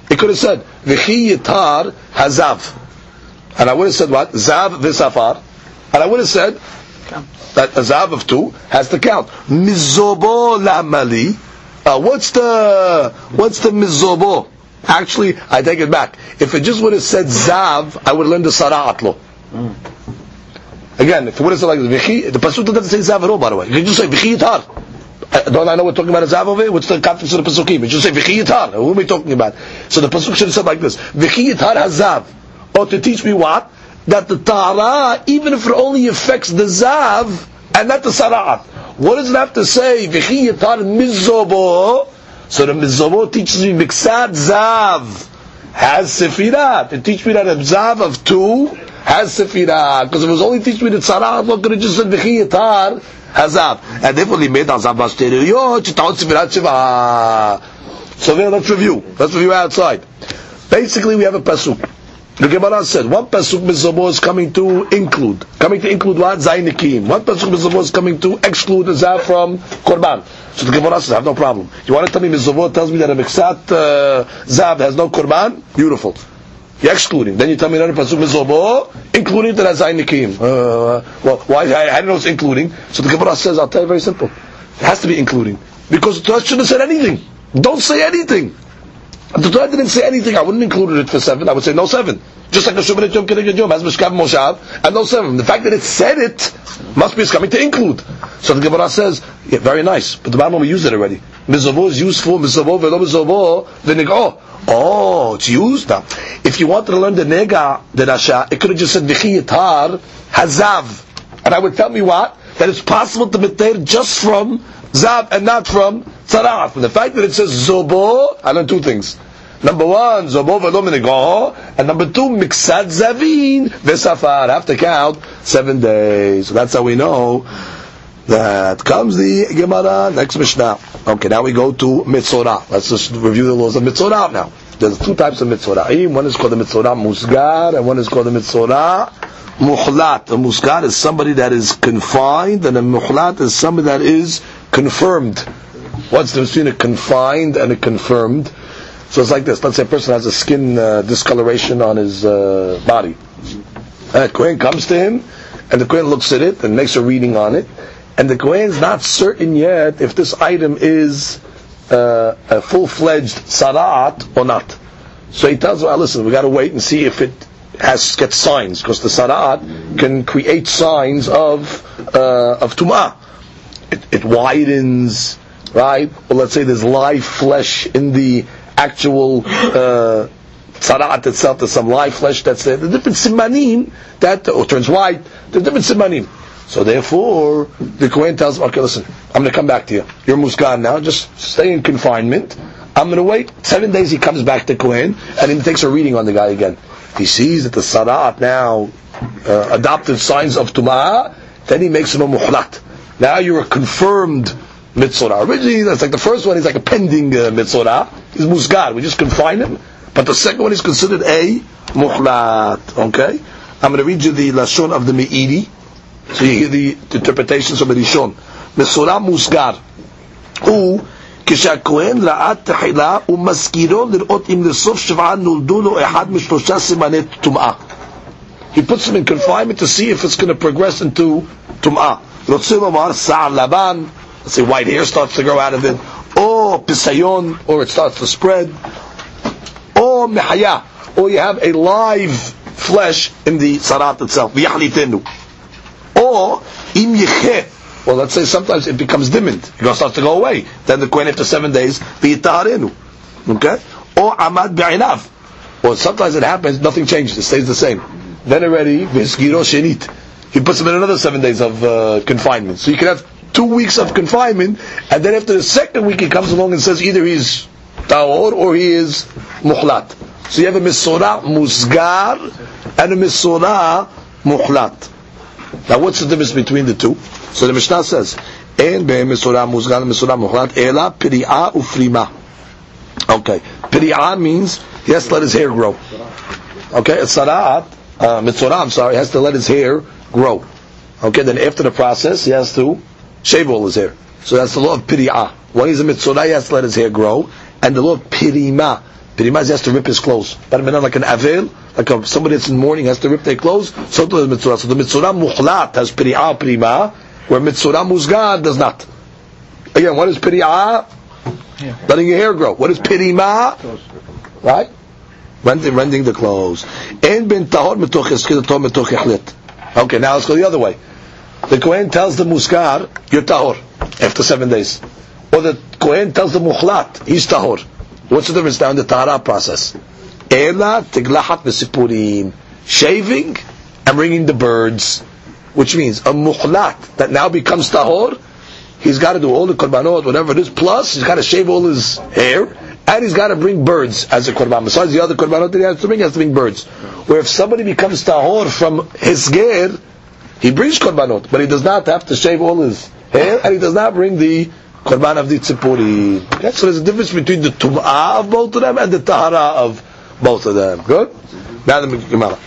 it could have said, v'chi yitar hazav. And I would have said what? Zav v'safar. And I would have said that a zav of two has to count. Mizobo lamali. Uh, what's the what's the mizobo? Actually, I take it back. If it just would have said zav, I would have learned the sara'atlo. Mm. Again, if it would have said like the pasuk doesn't say zav at all. By the way, you just say vichi yitar. Uh, don't I know we're talking about a zav over here? What's the context of the pasukim? It just say vichi yitar. Who are we talking about? So the pasuk should have said like this: vichi yitar has zav or to teach me what? That the Tara, even if it only affects the Zav, and not the Sara'at. What does it have to say? V'chi yatar mizobo. So the mizobo teaches me miksad Zav. Has sefirat. It teaches me that a Zav of two has sefirat. Because if it was only teaching me the Sara'at, what could have just said v'chi yatar hazav. And therefore, he made hazav basteriot, chitaot sefirat shiva. So then let's review. Let's review outside. Basically, we have a pasuk. The Gemara said one pasuk mizobo is coming to include, coming to include what zainikim. One pasuk mizobo is coming to exclude zav from korban. So the Gemara says, I have no problem. You want to tell me mizobo tells me that a miksat uh, zav has no korban? Beautiful. You're excluding. Then you tell me another pasuk mizobo, including that has zainikim. Uh, well, why? I, I didn't know it's including. So the Gemara says, I'll tell you very simple. It has to be including because the Torah shouldn't have said anything. Don't say anything. If the Torah didn't say anything, I wouldn't include it for seven. I would say no seven. Just like a Shumanit Yom Kiddush Yom has Mishkav Moshav and no seven. The fact that it said it must be it's coming to include. So the Gemara says, yeah, very nice, but the Bible we use it already. Mizovo is useful, Mizovo velo Mizovo v'nigo. Oh, Oh, it's used now. If you wanted to learn the nega, the rasha, it could have just said v'chiyatar hazav, and I would tell me what that it's possible to meter just from zav and not from tzaraf. And the fact that it says zobo, I learned two things. Number one, zobo v'lo and number two, miksad zavin v'safar. I Have to count seven days. So that's how we know that comes the Gemara next Mishnah. Okay, now we go to Mitzorah. Let's just review the laws of Mitzorah now. There's two types of Mitzorah. One is called the Mitzorah Musgar, and one is called the Mitzorah Muhlat. A Musgar is somebody that is confined, and a Muhlat is somebody that is confirmed. What's the difference between a confined and a confirmed? So it's like this. Let's say a person has a skin uh, discoloration on his uh, body. And a comes to him, and the Kohen looks at it and makes a reading on it, and the Kohen's not certain yet if this item is uh, a full-fledged sarat or not. So he tells him, well, listen, we got to wait and see if it has gets signs, because the sarat can create signs of uh, of tumah. It, it widens, right? Or let's say there's live flesh in the actual uh, itself. There's some live flesh that's there. The different simanim that or turns white. The different simanim. So therefore, the Kohen tells him, okay, listen, I'm going to come back to you. You're muskan now. Just stay in confinement. I'm going to wait. Seven days he comes back to Kohen and he takes a reading on the guy again. He sees that the sarat now uh, adopted signs of tumah. Then he makes him a muhlat. Now you're a confirmed mitzvah. Originally, that's like the first one. He's like a pending uh, mitzvah. He's musgar. We just confine him. But the second one is considered a muhlat. Okay? I'm going to read you the lashon of the Me'iri, so you hear the, the interpretations of the Rishon. מסורה מוסגר הוא כשהכהן ראה תחילה ומזכירו לראות אם לסוף שבעה נולדו לו אחד משלושה סימני טומאה. He puts them in confinement to see if it's going to progress into טומאה. רוצה לומר שיער לבן, let's say white hair starts to grow out of it, or pisayon, or it starts to spread, or mehaya, or you have a live flesh in the sarat itself, v'yachlitenu. Or im yecheh, well, let's say sometimes it becomes dimmed. It starts to go away. Then the Kohen after seven days, v'yitarenu. Okay? Or amad be'inav. Or sometimes it happens, nothing changes, it stays the same. Then already, v'esgiro shenit. He puts him in another seven days of uh, confinement. So you can have two weeks of confinement, and then after the second week he comes along and says either he's tahor or he is muhlat. So you have a misora musgar and a misora muhlat. Now what's the difference between the two? So the Mishnah says, "En be'misora musgar misora muhlat ela piri'a ufrima." Okay, piri'a means he has to let his hair grow. Okay, sarat, uh, mitzora, I'm sorry, has to let his hair grow. Okay, then after the process, he has to shave all his hair. So that's the law of piri'ah. When he's a mitzvah, he has to let his hair grow. And the law of pirima. Pirima is he has to rip his clothes. But like an avel, like a, somebody that's in mourning has to rip their clothes, so does the mitzvah. So the mitzvah muhlat has piri'ah, pirima, where mitzvah musgad does not. Again, what is piri'ah? Letting your hair grow. What is pirima? Right? Rending, rending the clothes. En ben tahor metoch Okay, now let's go the other way. The Kohen tells the Muskar, you're Tahor, after seven days. Or the Kohen tells the Mukhlat, he's Tahor. What's the difference now in the Tahara process? Ela tiglachat v'sipurim. Shaving and bringing the birds. Which means a Mukhlat that now becomes Tahor, he's got to do all the korbanot, whatever it is, plus he's got to shave all his hair, and he's got to bring birds as a korban. Besides the other korbanot that he has to bring, he has to bring birds. Where if somebody becomes tahor from his ger, he brings korbanot, but he does not have to shave all his hair, and he does not bring the korban of the tzipuri. Okay? So there's a difference between the tum'ah of both of them and the tahara of both of them. Good? Now the Gemara.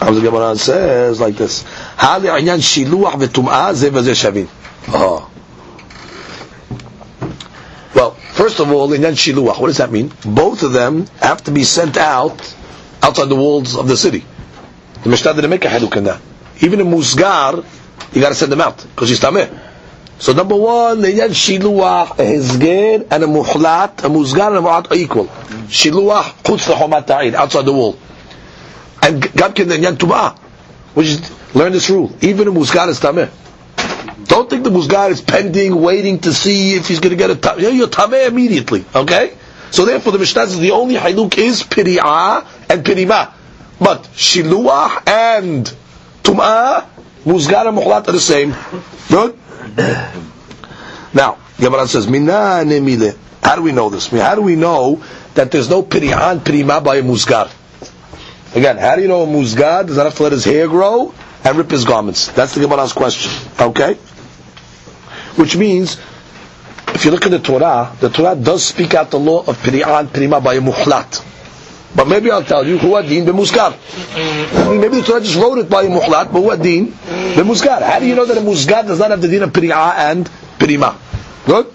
the Gemara says like this: "Hali shavin." Oh. First of all, in shiluach, what does that mean? Both of them have to be sent out outside the walls of the city. The Mishnah didn't make a in that. Even in Musgar, you got to send them out because he's tameh. So number one, the yan shiluach, a hizger, and a muhlat, a musgar and a muhlat are equal. Shiluach, chutz lechomat ta'id, outside the wall. And gabkin the yan tumah, which is, learn this rule. Even a musgar is tameh. Don't think the musgar is pending, waiting to see if he's going to get a tameh. You're tameh immediately, okay? So therefore, the Mishnah says the only haluk is piri'ah and pirima. But shiluah and tum'ah, musgar and muhlat are the same. Good? now, Gemara says, Mina nemile. How do we know this? How do we know that there's no piri'ah and pirima by a musgar? Again, how do you know a musgar does not have to let his hair grow and rip his garments? That's the Gemara's question. Okay? Which means, if you look at the Torah, the Torah does speak out the law of Piri'an, Pirima by a muhlat. But maybe I'll tell you, who adin b'muskar. Mm-hmm. Maybe the Torah just wrote it by muhlat, but who adin mm-hmm. b'muskar. How do you know that a muskar does not have the din of Piri'ah and Pirima? Good?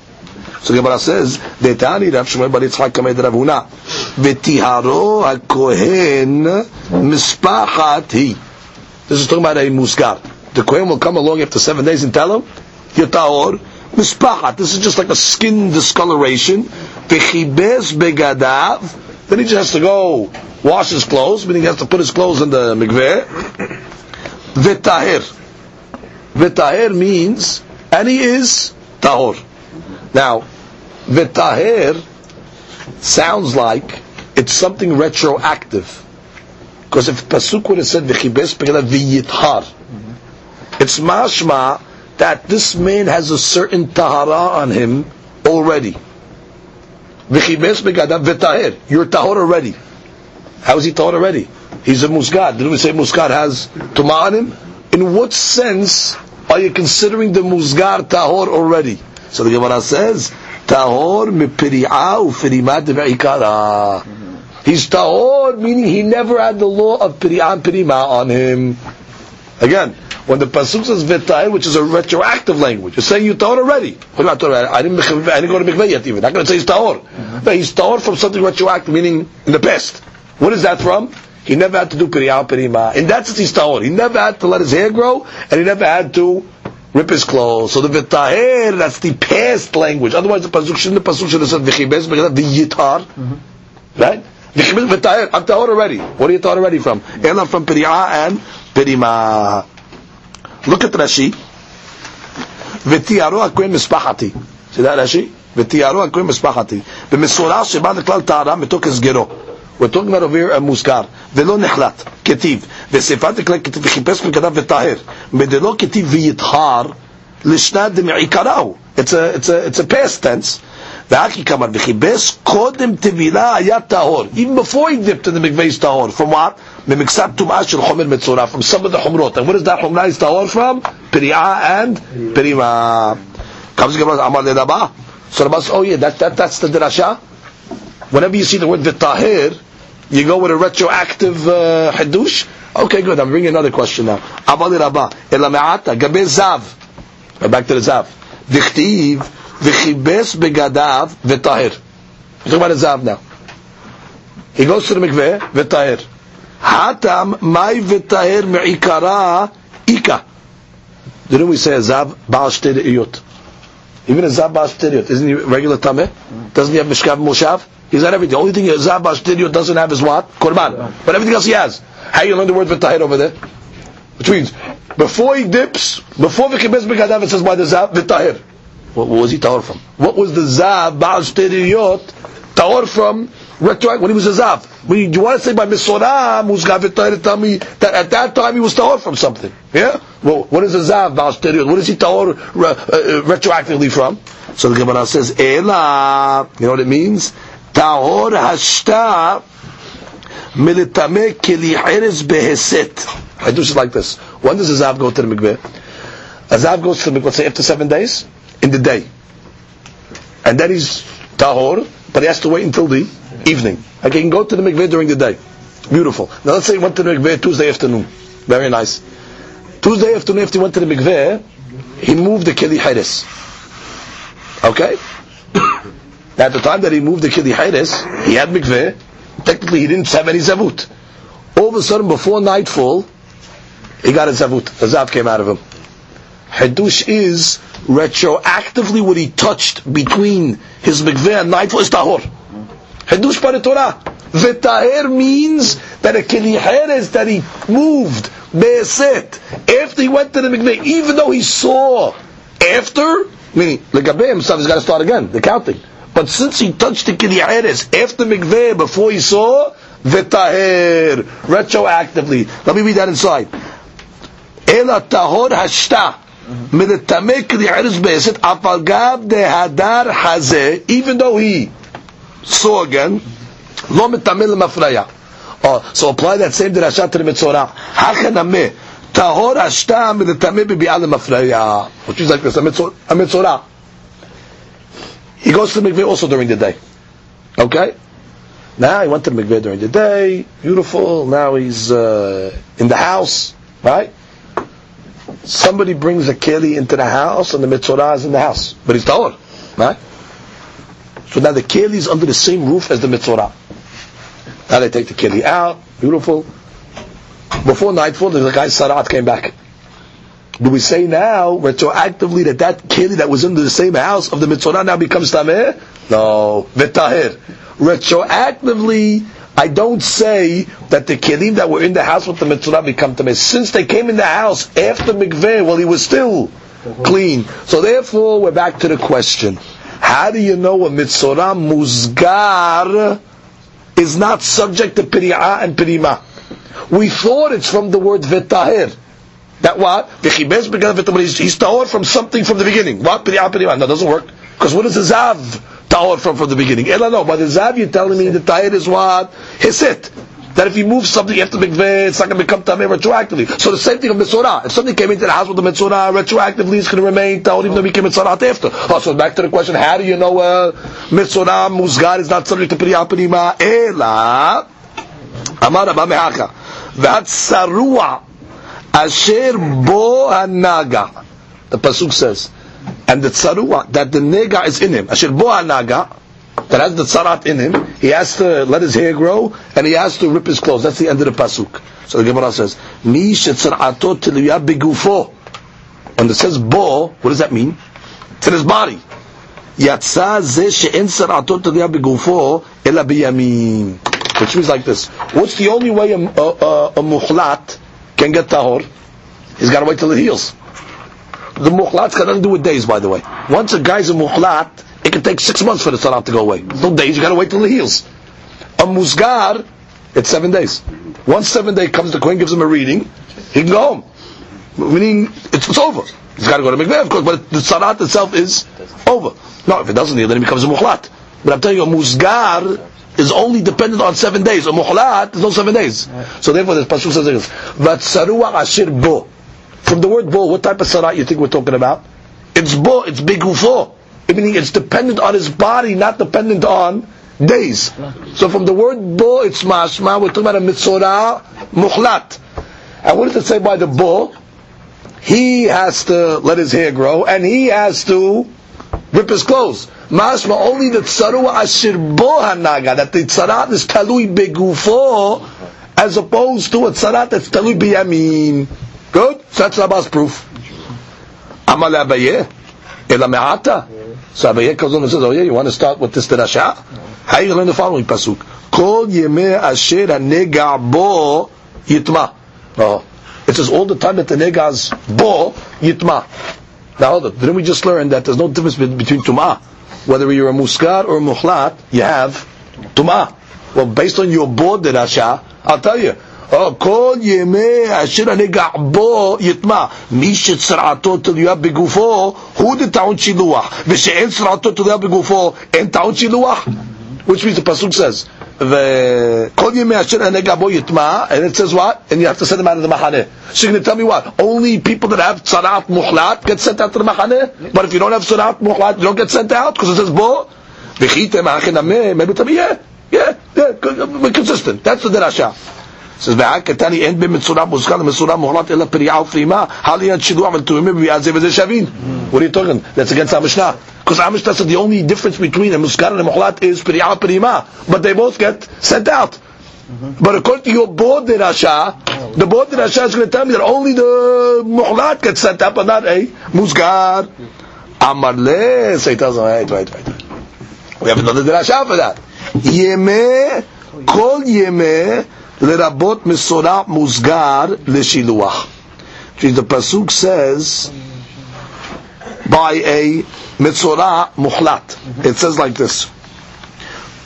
So Gemara says, "Detani Rav Shmuel bar Yitzchak kamed Rav Huna, v'tiharo hakohen mispachat hi." This is talking about a muskar. The kohen will come along after seven days and tell him, Yataor, Mispahat. This is just like a skin discoloration. V'chibes begadav. Then he just has to go wash his clothes, meaning he has to put his clothes in the mikveh. V'tahir. V'tahir means, and he is tahor. Now, v'tahir sounds like it's something retroactive. Because if Pasuk would have said v'chibes v'yithar, it's mashma that this man has a certain tahara on him already. You're tahor already. How is he tahor already? He's a musgad. Didn't we say musgad has tuma on him? In what sense are you considering the musgar tahor already? So the Gemara says, tahor mipiri'ah ufirimat be'ikara. He's tahor, meaning he never had the law of piri'ah and pirima on him. Again, when the pasuk says v'tahir, which is a retroactive language, it's saying you tahor already. What about tahor? I didn't, I didn't go to mikveh yet even. I'm going to say he's tahor. Mm-hmm. No, he's tahor from something retroactive, meaning in the past. What is that from? He never had to do piriyah pirima. In that sense, he's tahor. He never had to let his hair grow, and he never had to rip his clothes. So the v'taher, that's the past language. Otherwise, the pasuk shouldn't the pasuk should have said v'chibes the yitar, mm-hmm. right? V'chibes v'taher. I'm tahor already. What are you tahor already from? Ela from piriyah and pirima. Look at Rashi. ותיארו הכהן משפחתי. See that Rashi? ותיארו הכהן משפחתי. במשורה שבא לכלל טהרה מתוקף סגרו. We're talking about over here a מוזכר. ולא נחלט, כתיב. ושפת הכלל כתיב וחיפש וכתב וטהר. מדלא כתיב ויטהר לשנת דמעיקרהו. It's a, it's a, it's a past tense. והכי כמר, וחיפש קודם טבילה היה טהור. Even before he dipped in the mikveh טהור. From what? ממקצת טומאה של חומר מצורע. From some of the חומרות. And what is that חומרה is טהור from? פריעה and פרימה. comes Gemara, אמר לרבה. So Rabbi says, oh yeah, that, that, that's the drasha. Whenever you see the word v'tahir, you go with a retroactive uh, hadush. Okay, good. I'm bringing another question now. Abali Rabba, elameata gabe zav. Back to the zav. Dichtiv v'chibes begadav v'tahir. We're talking about the zav now. He goes to the mikveh v'tahir. Hatam mai v'tahir me'ikara ika. Didn't we say a zav baal iyot? Even a zav baal iyot, isn't he regular tameh? Doesn't he have mishkav moshav? He's got everything. The only thing Zabash Tidio doesn't have is what? Korban. But everything else he has. How you learn the word v'tahir over there? Which means, before he dips, before kibbutz begadav, it says by the Zab v'tahir. What was he tahor from? What was the zav baal shteriyot tahor from? Retroact when he was a zav. When you want to say by misoram musgavit tell me that at that time he was tahor from something. Yeah. Well, what is a zav baal shteriyot? What is he tahor re, uh, uh, retroactively from? So the Gemara says ela. You know what it means? Tahor hashta militame keli eres beheset. I do it like this. When does a zav go to the mikveh? A zav goes to the mikveh, say after seven days in the day. And then he's tahor, but he has to wait until the evening. He can go to the mikveh during the day. Beautiful. Now let's say he went to the mikveh Tuesday afternoon. Very nice. Tuesday afternoon after he went to the mikveh, he moved the keli haris. Okay? At the time that he moved the Kili Hayres, he had mikveh. Technically, he didn't have any zavut. All of a sudden, before nightfall, he got a zavut. A zav came out of him. Hadush is retroactively what he touched between his mikveh and nightfall is tahor. Hadush by the Torah. V'taher means that a kili that he moved, be'eset, after he went to the mikveh, even though he saw after, meaning, legabe himself, he's got to start again, the counting. But since he touched the Kidyaheres after Mikveh, before he saw, V'taher, retroactively. Let me read that inside. Ela tahor hashta. מלטמא כדיחרס בעסת, אף על גב דהדר הזה, even though he saw again, לא מטמא למפריה. Oh, so apply that same דרשה to the מצורע. הכנמה, טהור השתה מלטמא בביאה למפריה. Which is like this, המצורע. He goes to the mikveh also during the day. Okay? Now he went to the mikveh during the day, beautiful. Now he's uh, in the house, right? Somebody brings a keli into the house, and the mitzvah is in the house, but he's taller, right? So now the keli is under the same roof as the mitzvah. Now they take the keli out, beautiful. Before nightfall, the guy Sarat came back. Do we say now retroactively that that keli that was in the same house of the mitzvah now becomes tameh? No, v'tahir. Retroactively, I don't say that the kelim that were in the house with the mitzvah become tameh. Since they came in the house after mikveh, well, he was still clean. So therefore, we're back to the question: How do you know a mitzvah muzgar is not subject to piriyah and pirima? We thought it's from the word v'tahir. That what? He's, he's tahor from something from the beginning. What? P'ri'ah p'ri'ah. No, doesn't work. Because what is the zav tahor from from the beginning? Ela no. By the zav you're telling me the tahir is what? Hisit. that if you move something after mikveh, it's not going to become tameh retroactively. So the same thing of mitzvah. If something came into the house with the mitzvah retroactively, it's going to remain tahor even though it became mitzvah after. Oh, so back to the question: How do you know uh, mitzvah musgar is not subject to priyah prima? Ela amar Abba mehaka v'at asher bo hanaga. The pasuk says, and the tsarua that the nega is in him. Asher bo naga that has the tzarat in him, he has to let his hair grow and he has to rip his clothes. That's the end of the pasuk. So the Gemara says, "Mi shetzarato tiliyah begufo." When it says bo, what does that mean? In his body. Yatsa ze she'en tzarato tiliyah begufo ela biyamin. Which means like this. What's the only way a, a, a, a muhlat can get tahor? He's got to wait till it heals. The muhlat's got nothing to do with days, by the way. Once a guy's a muhlat, it can take six months for the salat to go away. No days, you gotta wait till it heals. A musgar, it's seven days. Once seven day comes, the queen gives him a reading, he can go home. Meaning, it's, it's over. He's got to go to mikveh, of course, but the salat itself is over. No, if it doesn't heal, then it becomes a muhlat. But I'm telling you, a musgar is only dependent on seven days. A muhlat is no seven days. So therefore, this pasuk says this. Vatsarua ashir bo. From the word bo, what type of salat you think we're talking about? It's bo, it's bigufo meaning it's dependent on his body, not dependent on days. So from the word bo, it's mashma, we're talking about a mitzorah muhlat. And what does it say by the bo? He has to let his hair grow, and he has to rip his clothes. Mashma only the tsaru ashir bo hanaga, that the tsarat is talui begufo, as opposed to a tsarat that's talui biyamin. Good? So that's Rabba's proof. Amal Abaye, ela me'ata. So Abaye comes on and says, oh yeah, you want to start with this Rasha? How you learn the following pasuk? Kol yemei asher nega bo yitma. Oh. It says all the time that the nega's bo yitma. Now. Didn't we just learn that there's no difference between tumah? Whether you're a muskar or a muhlat, you have tumah. Well, based on your bo derasha, I'll tell you. כל ימי אשר הנגע בו יטמע. מי שצרעתו תלויה בגופו, הוא דטעון שילוח. ושאין צרעתו תלויה בגופו, אין טעון שילוח. Which means the Pasuk says, וכל ימי אשר הנגע בו יטמע, and it says what? And you have to send them out of the מחנה. So you're going to tell me what? Only people that have tzaraat muhlat get sent out to the מחנה? But if you don't have tzaraat muhlat, you don't get sent out? Because it says bo? וחיתם האחן המה, maybe tell me, yeah, yeah, yeah, we're consistent. That's the derasha. says, Ve'akatani en b'mitzura muskal, mitzura muhlat, ela periyah u'frima, haliyan shidu amal tu'imim bi'azeh v'zeh shavin. What are you talking? That's against our Mishnah. Because our Mishnah said the only difference between a muskar and a muhlat is periyah perima. But they both get sent out. Mm-hmm. But according to your bo derasha, the bo derasha is going to tell me that only the muhlat gets sent out, but not a muskar. Amar le, say tells him, right, right, right. We have another Rasha for that. Yeme, kol yeme. לרבות מסורה מוסגר לשילוח. The pasuk says by a מצורע מוחלט. It says like this.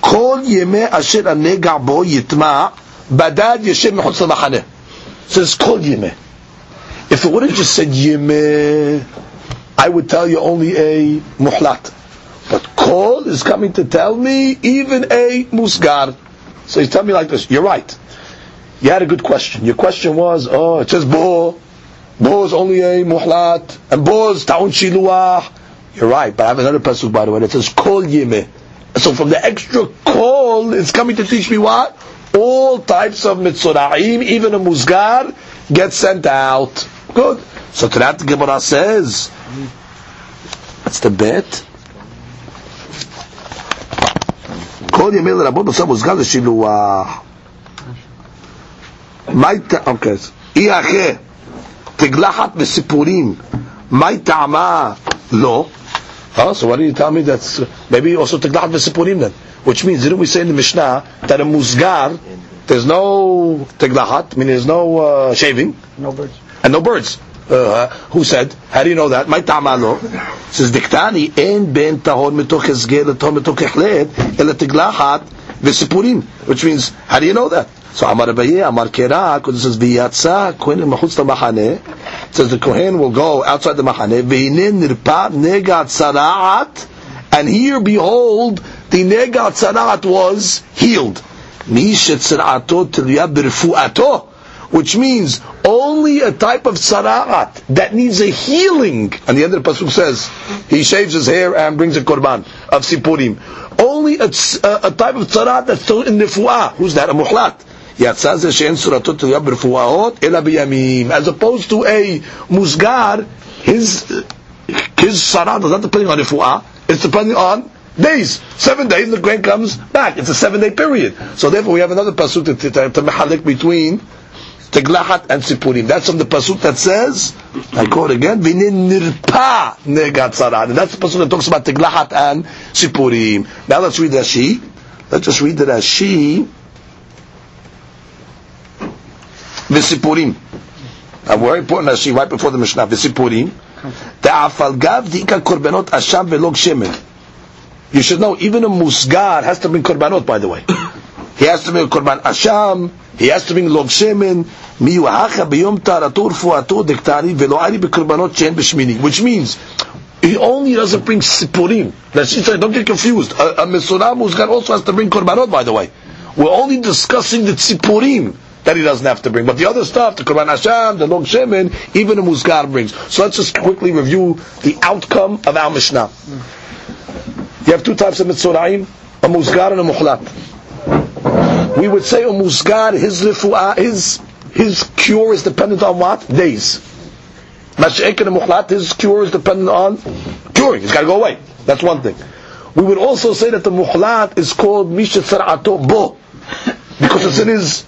כל ימי אשר הנגע בו יטמע, בדד ישב מחוץ למחנה. says כל ימי. If it would have just said ימי, I would tell you only a muhlat. But kol is coming to tell me even a musgar. So he's telling me like this, you're right. You had a good question. Your question was, oh, it says bo. Bo is only a muhlat. And bo is ta'un shiluah. You're right, but I have another pasuk by the way that says kol yime. So from the extra kol, it's coming to teach me what? All types of mitzora'im, even a musgar, get sent out. Good. So to that the Gemara says, that's the bet. כל ימי לרבות נושא מוסגר לשילוח. מהי, אוקיי, אי אחרי תגלחת וסיפורים, מהי טעמה? לא. Oh, so why do you tell me that's maybe also teglachat v'sipurim then? Which means didn't we say in the Mishnah that a musgar there's no teglachat, meaning there's no uh, shaving, no birds, and no birds. Uh, who said? How do you know that? My ta'amalo says diktani en ben tahor mitoch hezgel tahor mitoch echlet ela teglachat v'sipurim. Which means how do you know that? So Amar Abaye, Amar Kera, because it says Viyatsa Kohen Machutz Mahane. It says the Kohen will go outside the Mahane. Veine Nirpa Negat Saraat, and here behold the Negat Saraat was healed. Mishet Sarato Tilya Birfuato which means only a type of sara'at that needs a healing. And the end of the pasuk says, he shaves his hair and brings a korban of sipurim. Only a, a, type of sara'at that's in in nifu'ah. Who's that? A muhlat. יצא זה שאין צורתו תלויה ברפואות אלא בימים as opposed to a musgar his his sarah is not depending on refuah it's depending on days seven days the grain comes back it's a seven day period so therefore we have another pasuk to, to, to, to mahalik between Teglachat and Sipurim. That's from the pasuk that says, I quote again, Vinin nirpa negat sarad. And that's the pasuk that talks about Teglachat and Sipurim. Now let's read Rashi. Let's just read the Rashi. Visipurim. A uh, very important Rashi right before the Mishnah. Visipurim. The gav di'ika korbanot asham velog shemen. You should know, even a musgar has to bring korbanot, by the way. He has to bring korban asham, he has to bring log shemen, miyuhacha biyom taratur fuato dektari velo bekorbanot shen b'shmini. Which means, he only doesn't bring sipurim. she said, don't get confused. A, a mesorah musgar also has to bring korbanot, by the way. We're only discussing the tzipurim that he doesn't have to bring. But the other stuff, the Korban Hashem, the Long Shemen, even the Musgar brings. So let's just quickly review the outcome of our Mishnah. You have two types of Mitzoraim, a Musgar and a Muhlat. We would say a Musgar, his lifu'ah, his his cure is dependent on what? Days. Mash'ek and Muhlat, his cure is dependent on curing. He's got to go away. That's one thing. We would also say that the Muhlat is called Misha Sar'ato Bo. Because it's in his,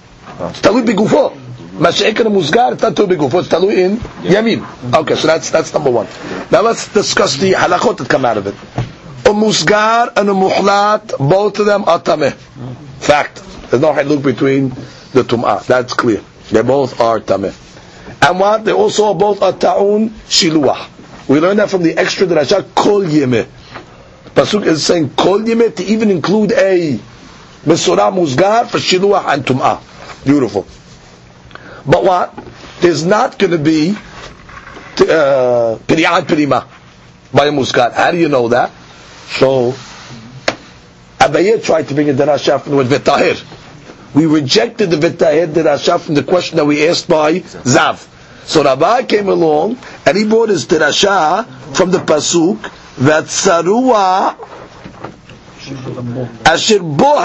Mash'ek and Musgar, it's not talui bigufo, it's talui in Yamin. Okay, so that's, that's number one. Now let's discuss the halachot that come out of it. A Musgar and a Muhlat, both of them are tameh. Fact. There's no haluk between the tum'ah. That's clear. They both are tameh. And what? They also both are ta'un shiluah. We learn that from the extra drasha kol yemeh. Pasuk is saying kol yemeh to even include a mesorah musgar for shiluah and tum'ah. Beautiful. But what? There's not going to be uh, piriyat pirima by a musgar. How do you know that? So Abaye tried to bring a drasha from the Vitahir we rejected the Vitahid Dirasha from the question that we asked by Zav. So Rabba came along and he brought his Dirasha from the Pasuk that Sarua Asher Bo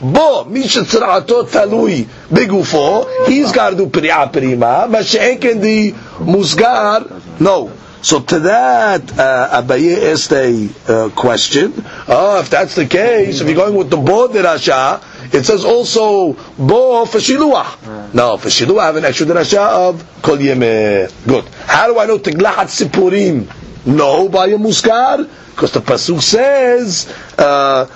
Tzra'ato Talui Bigufo, he's got to do Priya Prima, Masha'ek in the Musgar, no. So to that, uh, Abaye asked a uh, question. Oh, if that's the case, if you're going with the Bo Dirasha, it says also bo for shiluah. No, for shiluah I have an extra drasha of kol yemeh. Good. How do I know tiglachat sipurim? No, by a muskar, because the pasuk says. Uh,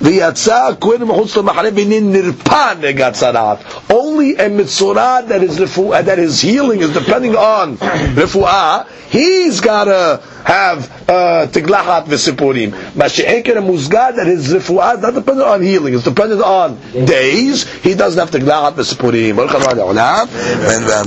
V'yatza kohen mechutz lemachane b'inin nirpa negatzarat. Only a mitzorah that is refu, uh, that is healing is depending on refuah, he's gotta have tiglachat uh, v'sipurim. Mashi'eker a muzgad that his refuah is not dependent on healing, it's dependent on days. He doesn't have tiglachat v'sipurim.